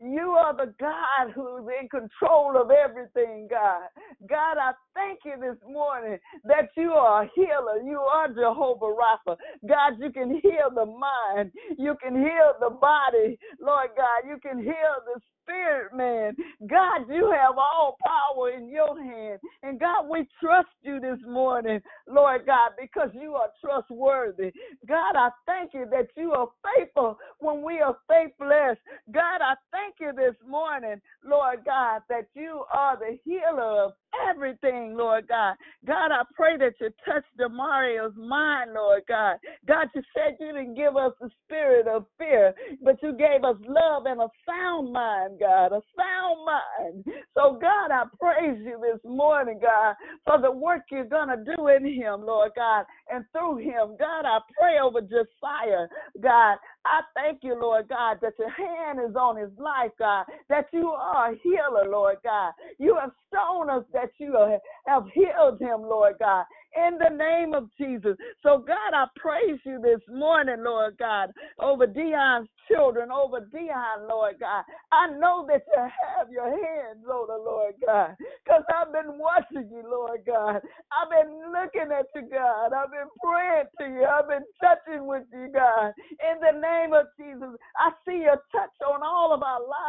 You are the God who's in control of everything, God. God, I thank you this morning that you are a healer. You are Jehovah Rapha. God, you can heal the mind. You can heal the body. Lord God, you can heal the spirit, man. God, you have all power in your hand. And God, we trust you this morning, Lord God, because you are trustworthy. God, I thank you that you are faithful when we are faithless. God, I thank you this morning, Lord God, that you are the healer of everything, Lord God. God, I pray that you touch Demario's mind, Lord God. God, you said you didn't give us the spirit of fear, but you gave us love and a sound mind, God, a sound mind. So, God, I praise you this morning, God, for the work you're going to do in him, Lord God, and through him. God, I pray over Josiah, God. I thank you, Lord God, that your hand is on his life, God, that you are a healer, Lord God. You have shown us that you have healed him, Lord God, in the name of Jesus. So, God, I praise you this morning, Lord God, over Dion's children, over Dion, Lord God. I know that you have your hands on Lord God, because I've been watching you, Lord God. I've been looking at you, God. I've been praying to you. I've been touching with you, God. In the name of Jesus, I see your touch on all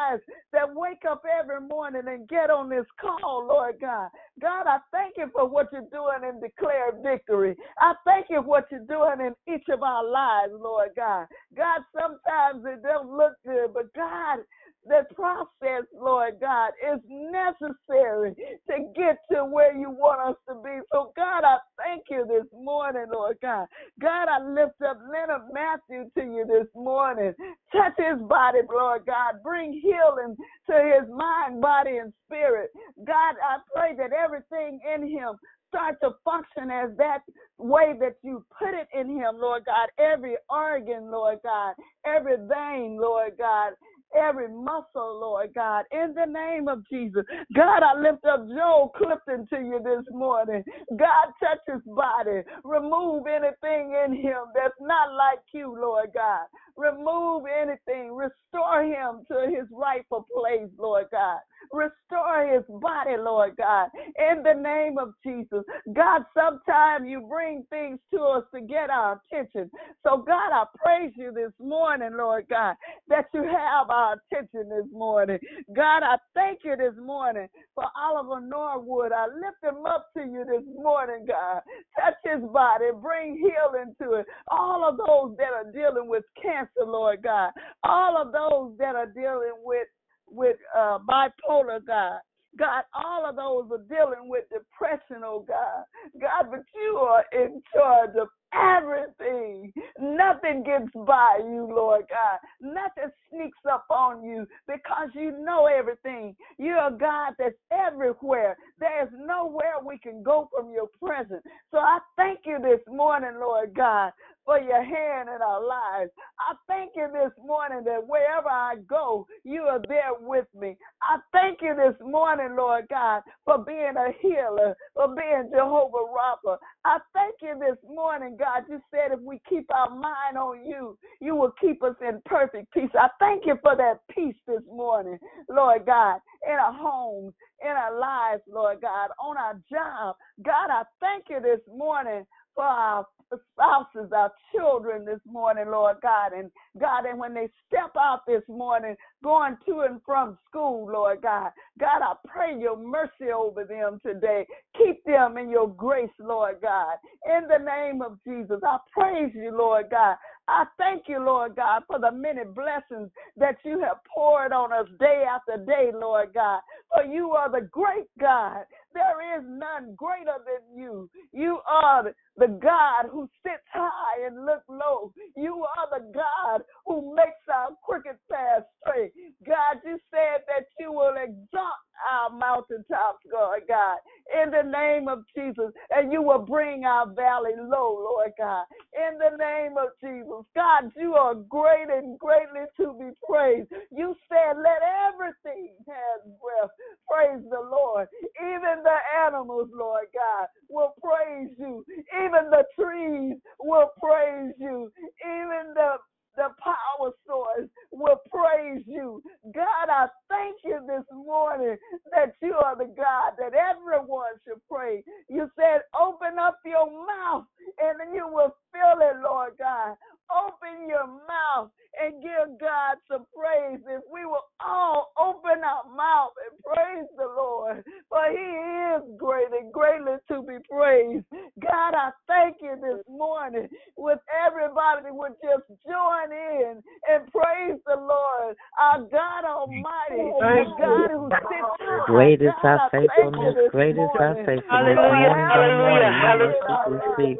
lives that wake up every morning and get on this call, Lord God. God, I thank you for what you're doing and declare victory. I thank you for what you're doing in each of our lives, Lord God. God, sometimes it don't look good, but God, the process, Lord God, is necessary to get to where you want us to be. So, God, I thank you this morning, Lord God. God, I lift up Leonard Matthew to you this morning. Touch his body, Lord God. Bring healing to his mind, body, and spirit. God, I pray that everything in him start to function as that way that you put it in him, Lord God. Every organ, Lord God. Every vein, Lord God every muscle, Lord God, in the name of Jesus. God, I lift up Joe Clifton to you this morning. God, touch his body. Remove anything in him that's not like you, Lord God. Remove anything. Restore him to his rightful place, Lord God. Restore his body, Lord God, in the name of Jesus. God, sometimes you bring things to us to get our attention. So, God, I praise you this morning, Lord God, that you have our attention this morning. God, I thank you this morning for Oliver Norwood. I lift him up to you this morning, God. Touch his body, bring healing to it. All of those that are dealing with cancer, Lord God. All of those that are dealing with with uh, bipolar, God. God, all of those are dealing with depression, oh God. God, but you are in charge of everything. Nothing gets by you, Lord God. Nothing sneaks up on you because you know everything. You're a God that's everywhere. There's nowhere we can go from your presence. So I thank you this morning, Lord God, for your hand in our lives. I thank you this morning that wherever I go, you are there with me. I thank you this morning, Lord God, for being a healer, for being Jehovah Rapha. I thank you this morning, God. You said if we keep our mind on you, you will keep us in perfect peace. I thank you for that peace this morning, Lord God, in our homes, in our lives, Lord God, on our job. God, I thank you this morning for our spouses, our children this morning, Lord God. And God, and when they step out this morning, going to and from school, Lord God, God, I pray your mercy over them today. Keep them in your grace, Lord God. In the name of Jesus, I praise you, Lord God. I thank you, Lord God, for the many blessings that you have poured on us day after day, Lord God. For you are the great God. There is none greater than you. You are the God who sits high and looks low. You are the God who makes our crooked path straight. God, you said that you will exalt our mountaintops, Lord God, in the name of Jesus, and you will bring our valley low, Lord God, in the name of Jesus. God, you are great and greatly to be praised. You said, let everything have breath. Praise the Lord. Even the animals, Lord God, will praise you. Even the trees will praise you. Even the the power source will praise you. God, I thank you this morning that you are the God that everyone should pray. You said, open up your mouth and then you will fill it, Lord God. Open your mouth and give God some praise. If we will all open our mouth and praise the Lord, for He is great and greatly to be praised. God, I thank you this morning with everybody that would just join in and praise the Lord, our God Almighty, the God who sits high. Great is our I thank faithfulness. Great is our morning. faithfulness. Hallelujah, Morning morning, hallelujah, new mercies we see.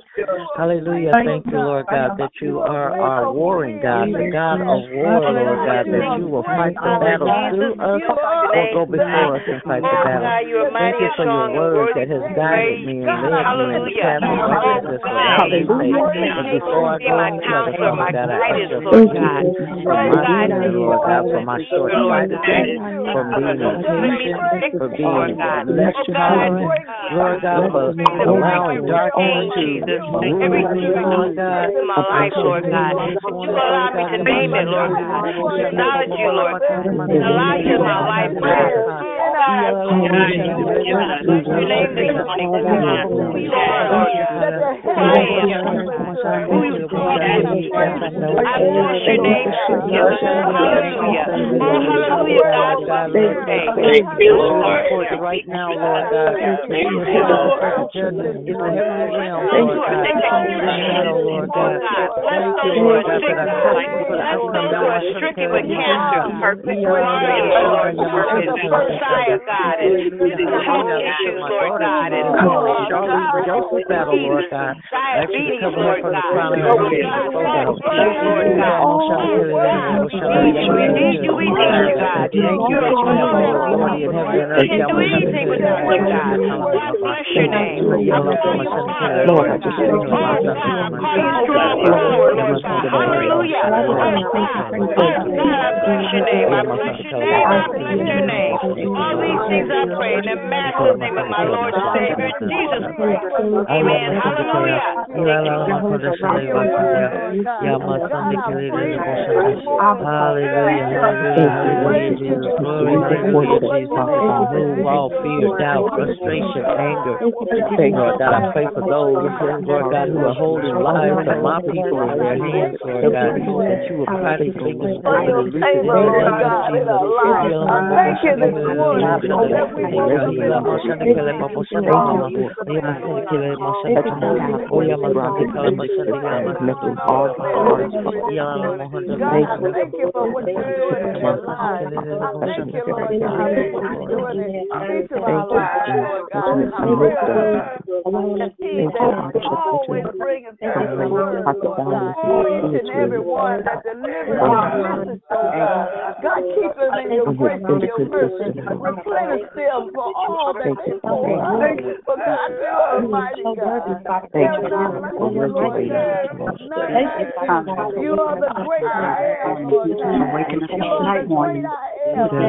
hallelujah. Hallelujah. Thank you, Lord God, that you are our oh warring God, the God of war, Lord God, that you will fight the battle through us or go before us and fight the battle. Thank you for your word that has guided me and led me in the path of righteousness for our. And before I go any further, Father God, I forgiveness for my sin, Lord God, for my short-sightedness, for being impatient, for being Lord God, for allowing darkness to rule me, Lord God. my life, Lord God. You allow me to name it, Lord God. Acknowledge you, Lord. God. Allow you my life, Lord God. Oh God, I Right now, Lord God, thank you for judgment in the heavenly realm, Lord God. Shadow, Lord God. Thank you, Lord God, that I trust you for the outcome that I should have with cancer, purpose, Lord, purpose, Messiah, God, and health issues, Lord God, and Charlie Joseph battle, Lord God. diabetes, Cover her Lord from the God. crown of her head to the sole of her feet. Lord God. We need you, we need you, God. Thank you that you have all authority in heaven and earth. Can't do anything without you, God. Bless your name. Lord, I just thank you. Call you strong, Lord, Lord God. Hallelujah. Oh, God, I bless your name. I bless your name. I bless your name. These things I pray in the master's name of my Lord and Savior, Jesus Christ. Amen. Hallelujah. Hallelujah, hallelujah, hallelujah, Glory, thank you, Jesus. Remove all fear, doubt, frustration, anger. Lord God, I pray for those, Lord God, who are holding lives of my people in their hands, Lord God, that you will pry their fingers open and loose it in the Jesus. Thank you this morning that we Thank you for what you're in our lives. Thank you, Lord God, for what you're in our lives, Lord God. That He that always brings us the word, Lord God. Each and every one that delivers our message, Lord God. Keep them in your grace and your mercy. Them for all that they pour out. For God, you are mighty God. None like you, Lord. There's none like you. Are the great I am, Lord God. You are the morning. great I am. the activities of our You are and to God. God, You you are are worthy worthy. to be praised, worthy to receive glory and honor. God, we bless your name. We thank you, Lord God, God, you are your awesome. power You and are your wonderful, Lord God. wonderful, God, I mighty thank you that we are royal priests Thank you for being the great I am.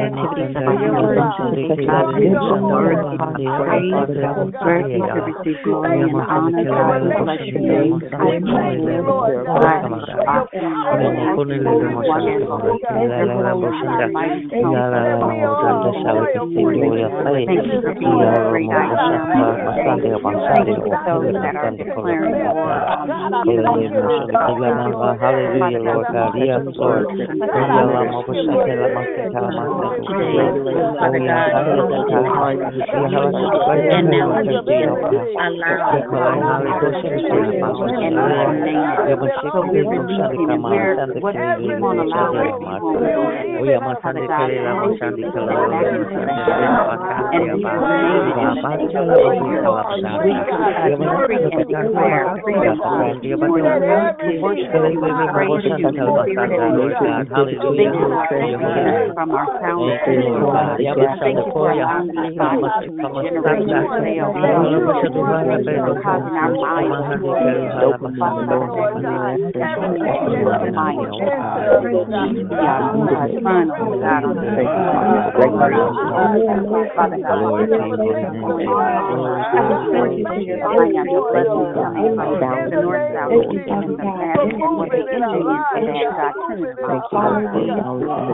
Thank you for those that are declaring war on the enemy. Hallelujah, Lord God. Yes, Lord. Lord God, hallelujah. From our sound Thank you, Lord God. Thank you for allowing these bodies to regenerate themselves. Thank you for causing our minds to be Father God, that we are in the mind of God, our Son, oh God, on the Father God, financial blessings coming from the north, south, east, and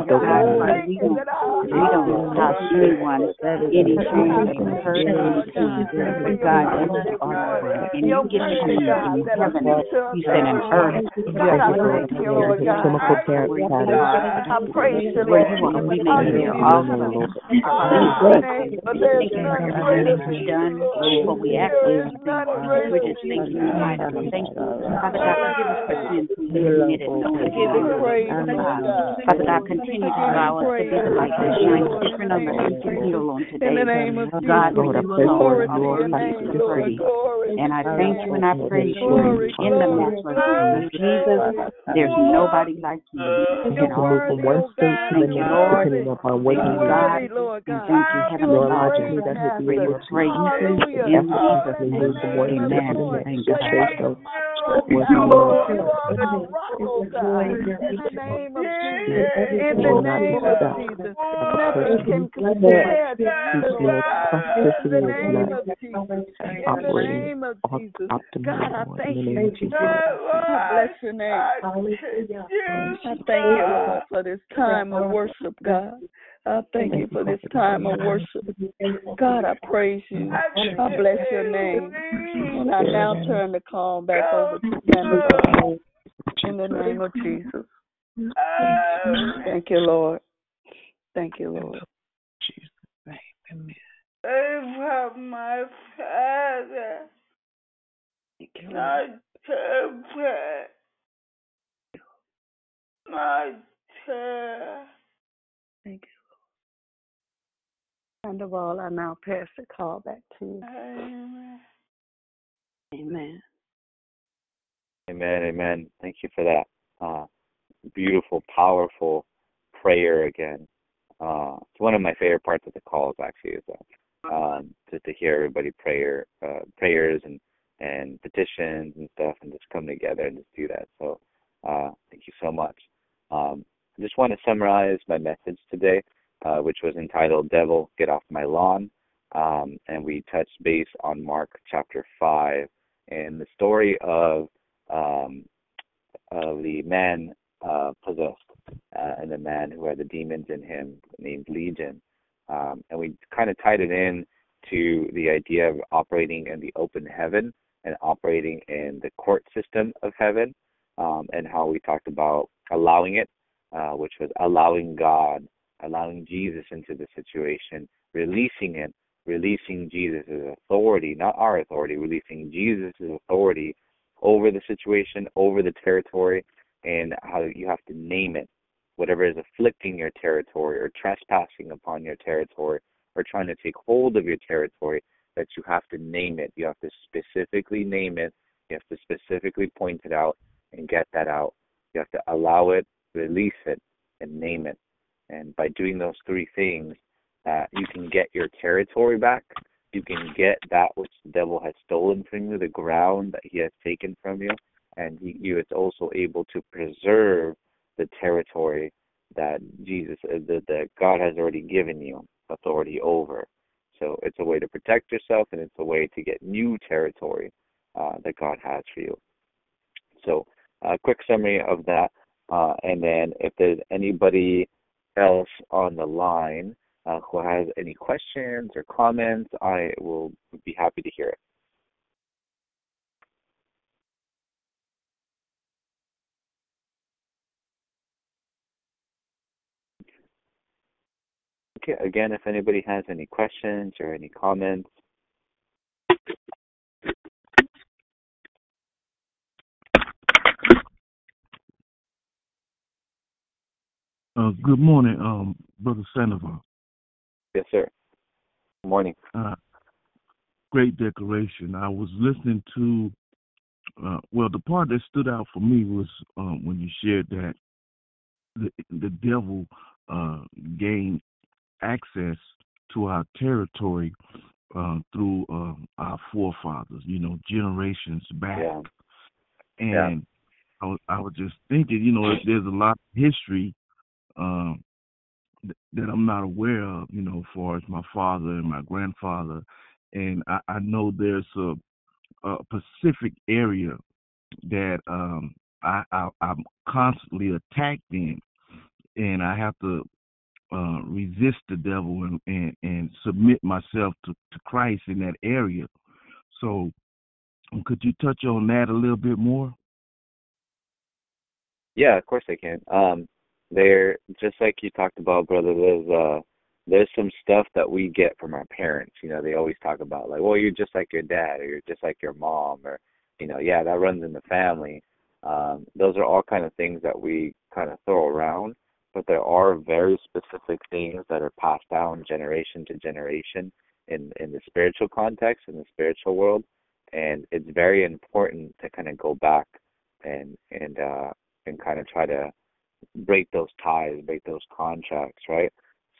the the is we don't, we don't cause anyone any shame and hurt and God, you are and you get be in heaven, you said in earth. God, I thank you, Lord. I praise you, Where Lord. you we you you what than you've done, what we is you. We're just you. you. Thank you. God, forgive you. Father God, continue to allow us to the light that shines different on the empty hill on today. In the name of oh, God, Jesus. Lord, I pray for Glory it, Lord, name, the Lord. praise. Glory And I thank you and I praise you in the glory, matchless name of Jesus. There's nobody like you in all of worthy, oh God. Thank you, Lord. Worthy. Thank you, God. Worthy, Lord And God. thank you, Heavenly You're Father. great, Master. We will praise you Hallelujah. in Jesus' name. the name of the Amen. Lord. Thank you are my strong tower. You are our rock, oh God. In the name of Jesus. In the name of Jesus. Nothing can compare to you, Lord God. In the name of Jesus. In the name of Jesus. God, I thank you. I bless your name. I thank you, Lord, for this time of worship, God. I thank you for this time of worship. God, I praise you. I bless your name. And I now turn the call back over to Sandra in the name of Jesus. Thank you, Lord. Thank you, Lord. Jesus' name, amen. from my father, Thank you, not Lord. temper, not terror. Thank you, Lord. And of all, I now pass the call back to you. Amen. Amen. Amen, amen. Thank you for that. Uh, beautiful, powerful prayer again. Uh, it's one of my favorite parts of the calls actually is that um, just to hear everybody prayer uh, prayers and and petitions and stuff and just come together and just do that. So uh, thank you so much. Um, I just want to summarize my message today, uh, which was entitled "Devil, Get Off My Lawn," um, and we touched base on Mark chapter five and the story of um, of the man uh, possessed uh, and the man who had the demons in him named Legion. Um, and we kind of tied it in to the idea of operating in the open heaven and operating in the court system of heaven, um, and how we talked about allowing it, uh, which was allowing God, allowing Jesus into the situation, releasing it, releasing Jesus' authority, not our authority, releasing Jesus' authority over the situation, over the territory, and how you have to name it. Whatever is afflicting your territory or trespassing upon your territory or trying to take hold of your territory, that you have to name it. You have to specifically name it. You have to specifically point it out and get that out. You have to allow it, release it, and name it. And by doing those three things, uh, you can get your territory back. You can get that which the devil has stolen from you, the ground that he has taken from you, and you is also able to preserve the territory that Jesus, uh, that, that God has already given you authority over. So it's a way to protect yourself, and it's a way to get new territory uh, that God has for you. So, a quick summary of that, uh, and then if there's anybody else on the line uh, who has any questions or comments, I will be happy to hear it. Again, if anybody has any questions or any comments, Uh, good morning, um, Brother Sandoval. yes, sir. Good morning. Uh, great decoration. I was listening to, uh, well, the part that stood out for me was um, when you shared that the the devil uh, gained access to our territory uh, through uh, our forefathers, you know, generations back. Yeah. And I was I was just thinking, you know, there's a lot of history um, th- that I'm not aware of, you know, as far as my father and my grandfather, and I, I know there's a, a Pacific area that um, I, I I'm constantly attacked in, and I have to uh, resist the devil and, and and submit myself to to Christ in that area. So, could you touch on that a little bit more? Yeah, of course I can. Um, there, just like you talked about, brother. There's uh, there's some stuff that we get from our parents. You know, they always talk about like, well, you're just like your dad, or you're just like your mom, or you know, yeah, that runs in the family. Um, those are all kind of things that we kind of throw around, but there are very specific things that are passed down generation to generation in in the spiritual context, in the spiritual world, and it's very important to kind of go back and and uh, and kind of try to break those ties, break those contracts, right?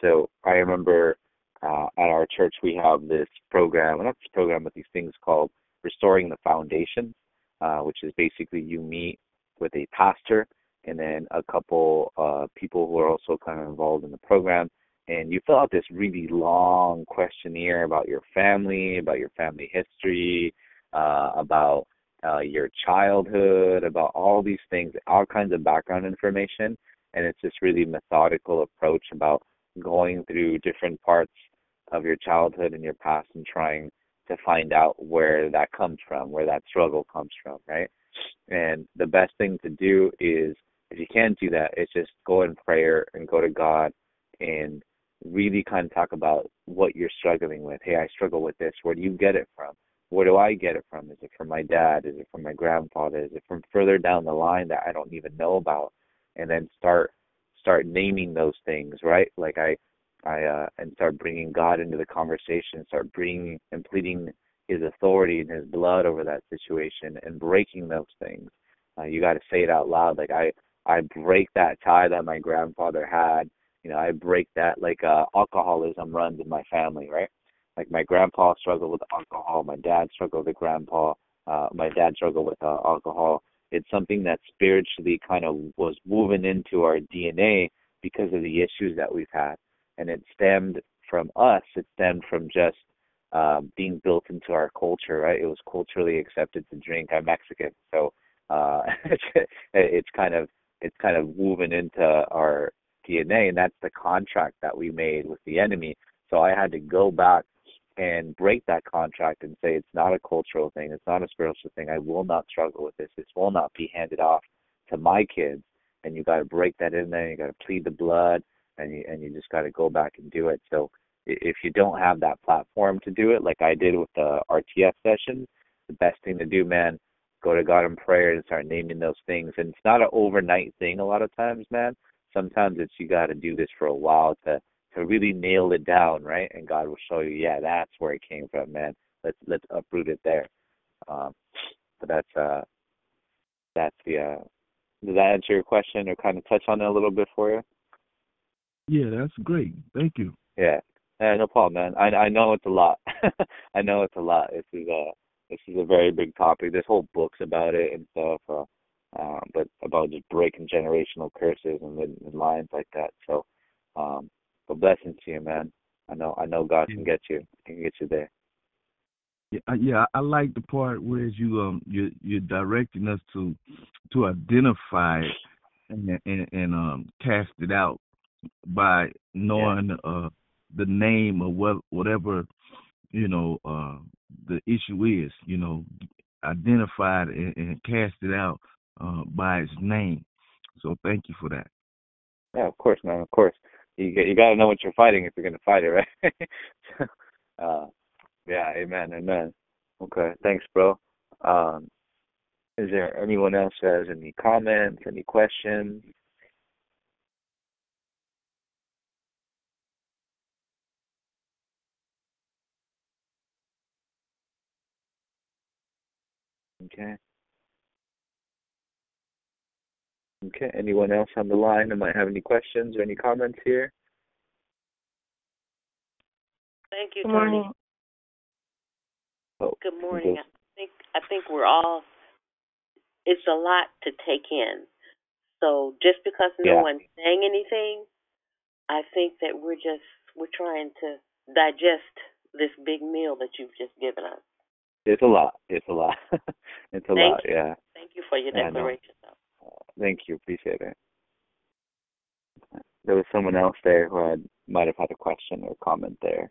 So I remember uh, at our church we have this program, not this program, but these things called Restoring the Foundation, uh, which is basically you meet with a pastor and then a couple uh, people who are also kind of involved in the program, and you fill out this really long questionnaire about your family, about your family history, uh, about uh, your childhood, about all these things, all kinds of background information, and it's this really methodical approach about going through different parts of your childhood and your past and trying to find out where that comes from, where that struggle comes from, right? And the best thing to do is if you can't do that, it's just go in prayer and go to God and really kind of talk about what you're struggling with. Hey, I struggle with this. Where do you get it from? Where do I get it from? Is it from my dad? Is it from my grandfather? Is it from further down the line that I don't even know about? And then start start naming those things, right? Like I I uh and start bringing God into the conversation, start bringing and pleading his authority and his blood over that situation and breaking those things. Uh, you got to say it out loud like I I break that tie that my grandfather had. You know, I break that like uh alcoholism runs in my family, right? Like my grandpa struggled with alcohol, my dad struggled with grandpa, uh my dad struggled with uh, alcohol. It's something that spiritually kind of was woven into our DNA because of the issues that we've had. And it stemmed from us, it stemmed from just um being built into our culture, right? It was culturally accepted to drink. I'm Mexican, so uh it's kind of it's kind of woven into our DNA, and that's the contract that we made with the enemy. So I had to go back and break that contract and say it's not a cultural thing, it's not a spiritual thing. I will not struggle with this. This will not be handed off to my kids. And you got to break that in there. You got to plead the blood, and you and you just got to go back and do it. So if you don't have that platform to do it, like I did with the RTF session, the best thing to do, man, go to God in prayer and start naming those things. And it's not an overnight thing a lot of times, man. Sometimes it's you got to do this for a while to to really nail it down, right? And God will show you, yeah, that's where it came from, man. Let's let's uproot it there. Um, but that's uh, that's the uh, does that answer your question or kind of touch on it a little bit for you? Yeah, that's great. Thank you. Yeah. Yeah, no problem, man. I I know it's a lot. I know it's a lot. This is a this is a very big topic. There's whole books about it and stuff. Uh, uh, but about just breaking generational curses and, and lines like that. So, um, but blessings to you, man. I know I know God can get you. Can get you there. Yeah, yeah. I like the part where you um you you're directing us to to identify it and and, and um cast it out by knowing yeah. uh the name of what whatever you know uh the issue is. You know, identify it and, and cast it out uh by its name. So thank you for that. Yeah, of course, man. Of course you you got to know what you're fighting if you're going to fight it, right? uh, yeah, amen, amen. Okay, thanks, bro. Um, is there anyone else that has any comments, any questions? Okay. Okay. Anyone else on the line that might have any questions or any comments here? Thank you, Good Tony. morning. Oh, Good morning. I think I think we're all. It's a lot to take in. So just because no Yeah. one's saying anything, I think that we're just we're trying to digest this big meal that you've just given us. It's a lot. It's a lot. it's a Thank lot. you. Yeah. Thank you for your Yeah, I declaration. Thank you. Appreciate it. There was someone else there who had might have had a question or comment there.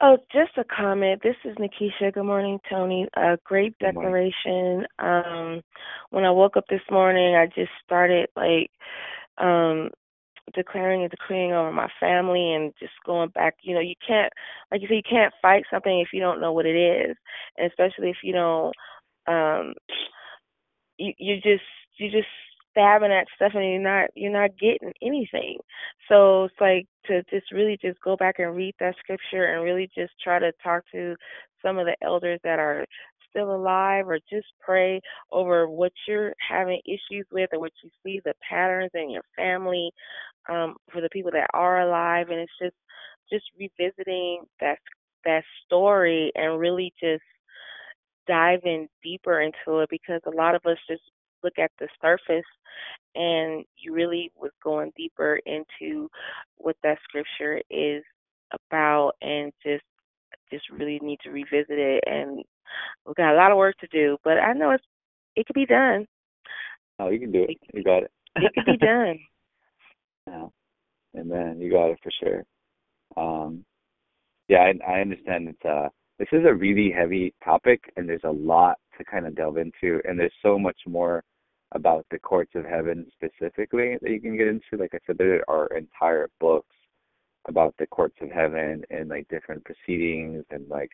Oh, just a comment. This is Nikisha. Good morning, Tony. A great declaration. Um, when I woke up this morning, I just started like um declaring and decreeing over my family and just going back. You know, you can't, like you said, you can't fight something if you don't know what it is, and especially if you don't. Um, you you just you just stabbing at stuff and you're not you're not getting anything. So it's like to just really just go back and read that scripture and really just try to talk to some of the elders that are still alive or just pray over what you're having issues with or what you see the patterns in your family um for the people that are alive and it's just just revisiting that that story and really just diving deeper into it because a lot of us just look at the surface and you really was going deeper into what that scripture is about and just just really need to revisit it and we've got a lot of work to do but i know it's it could be done Oh, you can do it. You got it. it could be done Yeah. Amen. You got it for sure. Um, yeah, I, I understand. It's uh, this is a really heavy topic, and there's a lot to kind of delve into, and there's so much more about the courts of heaven specifically that you can get into. Like I said, there are entire books about the courts of heaven and like different proceedings and like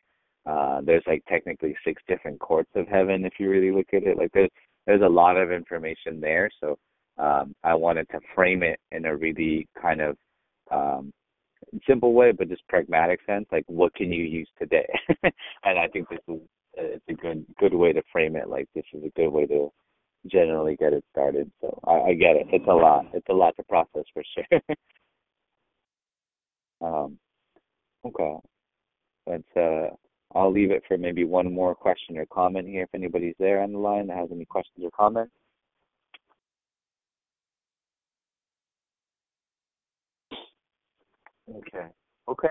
uh there's like technically six different courts of heaven if you really look at it. Like there's there's a lot of information there. So um I wanted to frame it in a really kind of um simple way but just pragmatic sense like what can you use today? And i think this is it's a good good way to frame it like this is a good way to generally get it started. So i, I get it. It's a lot. It's a lot to process for sure. Um okay. Let's uh i'll leave it for maybe one more question or comment here if anybody's there on the line that has any questions or comments Okay. Okay.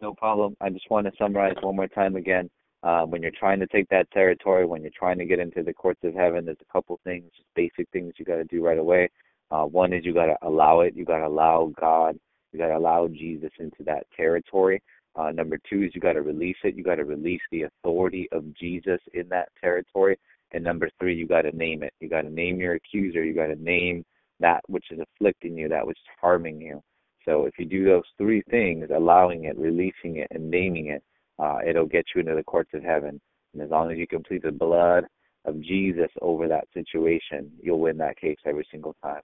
No problem. I just want to summarize one more time again. Uh, when you're trying to take that territory, when you're trying to get into the courts of heaven, there's a couple things, just basic things you got to do right away. Uh, one is you got to allow it. You got to allow God. You got to allow Jesus into that territory. Uh, number two is you got to release it. You got to release the authority of Jesus in that territory. And number three, you got to name it. You got to name your accuser. You got to name that which is afflicting you, that which is harming you. So if you do those three things, allowing it, releasing it, and naming it, uh, it'll get you into the courts of heaven. And as long as you complete the blood of Jesus over that situation, you'll win that case every single time.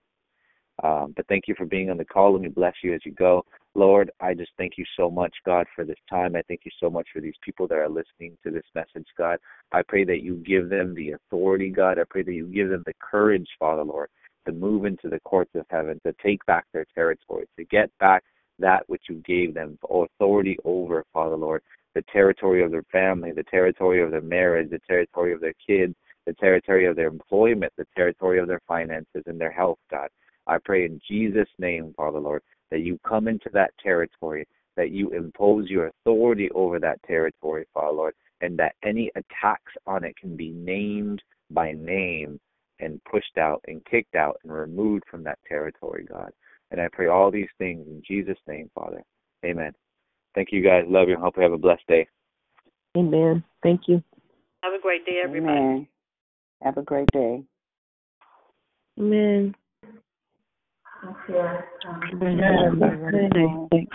Um, but thank you for being on the call. Let me bless you as you go. Lord, I just thank you so much, God, for this time. I thank you so much for these people that are listening to this message, God. I pray that you give them the authority, God. I pray that you give them the courage, Father, Lord, to move into the courts of heaven, to take back their territory, to get back that which you gave them authority over, Father Lord, the territory of their family, the territory of their marriage, the territory of their kids, the territory of their employment, the territory of their finances and their health, God. I pray in Jesus' name, Father Lord, that you come into that territory, that you impose your authority over that territory, Father Lord, and that any attacks on it can be named by name and pushed out and kicked out and removed from that territory, God. And I pray all these things in Jesus' name, Father. Amen. Thank you guys. Love you. Hope you have a blessed day. Amen. Thank you. Have a great day, everybody. Amen. Have a great day. Amen. Amen.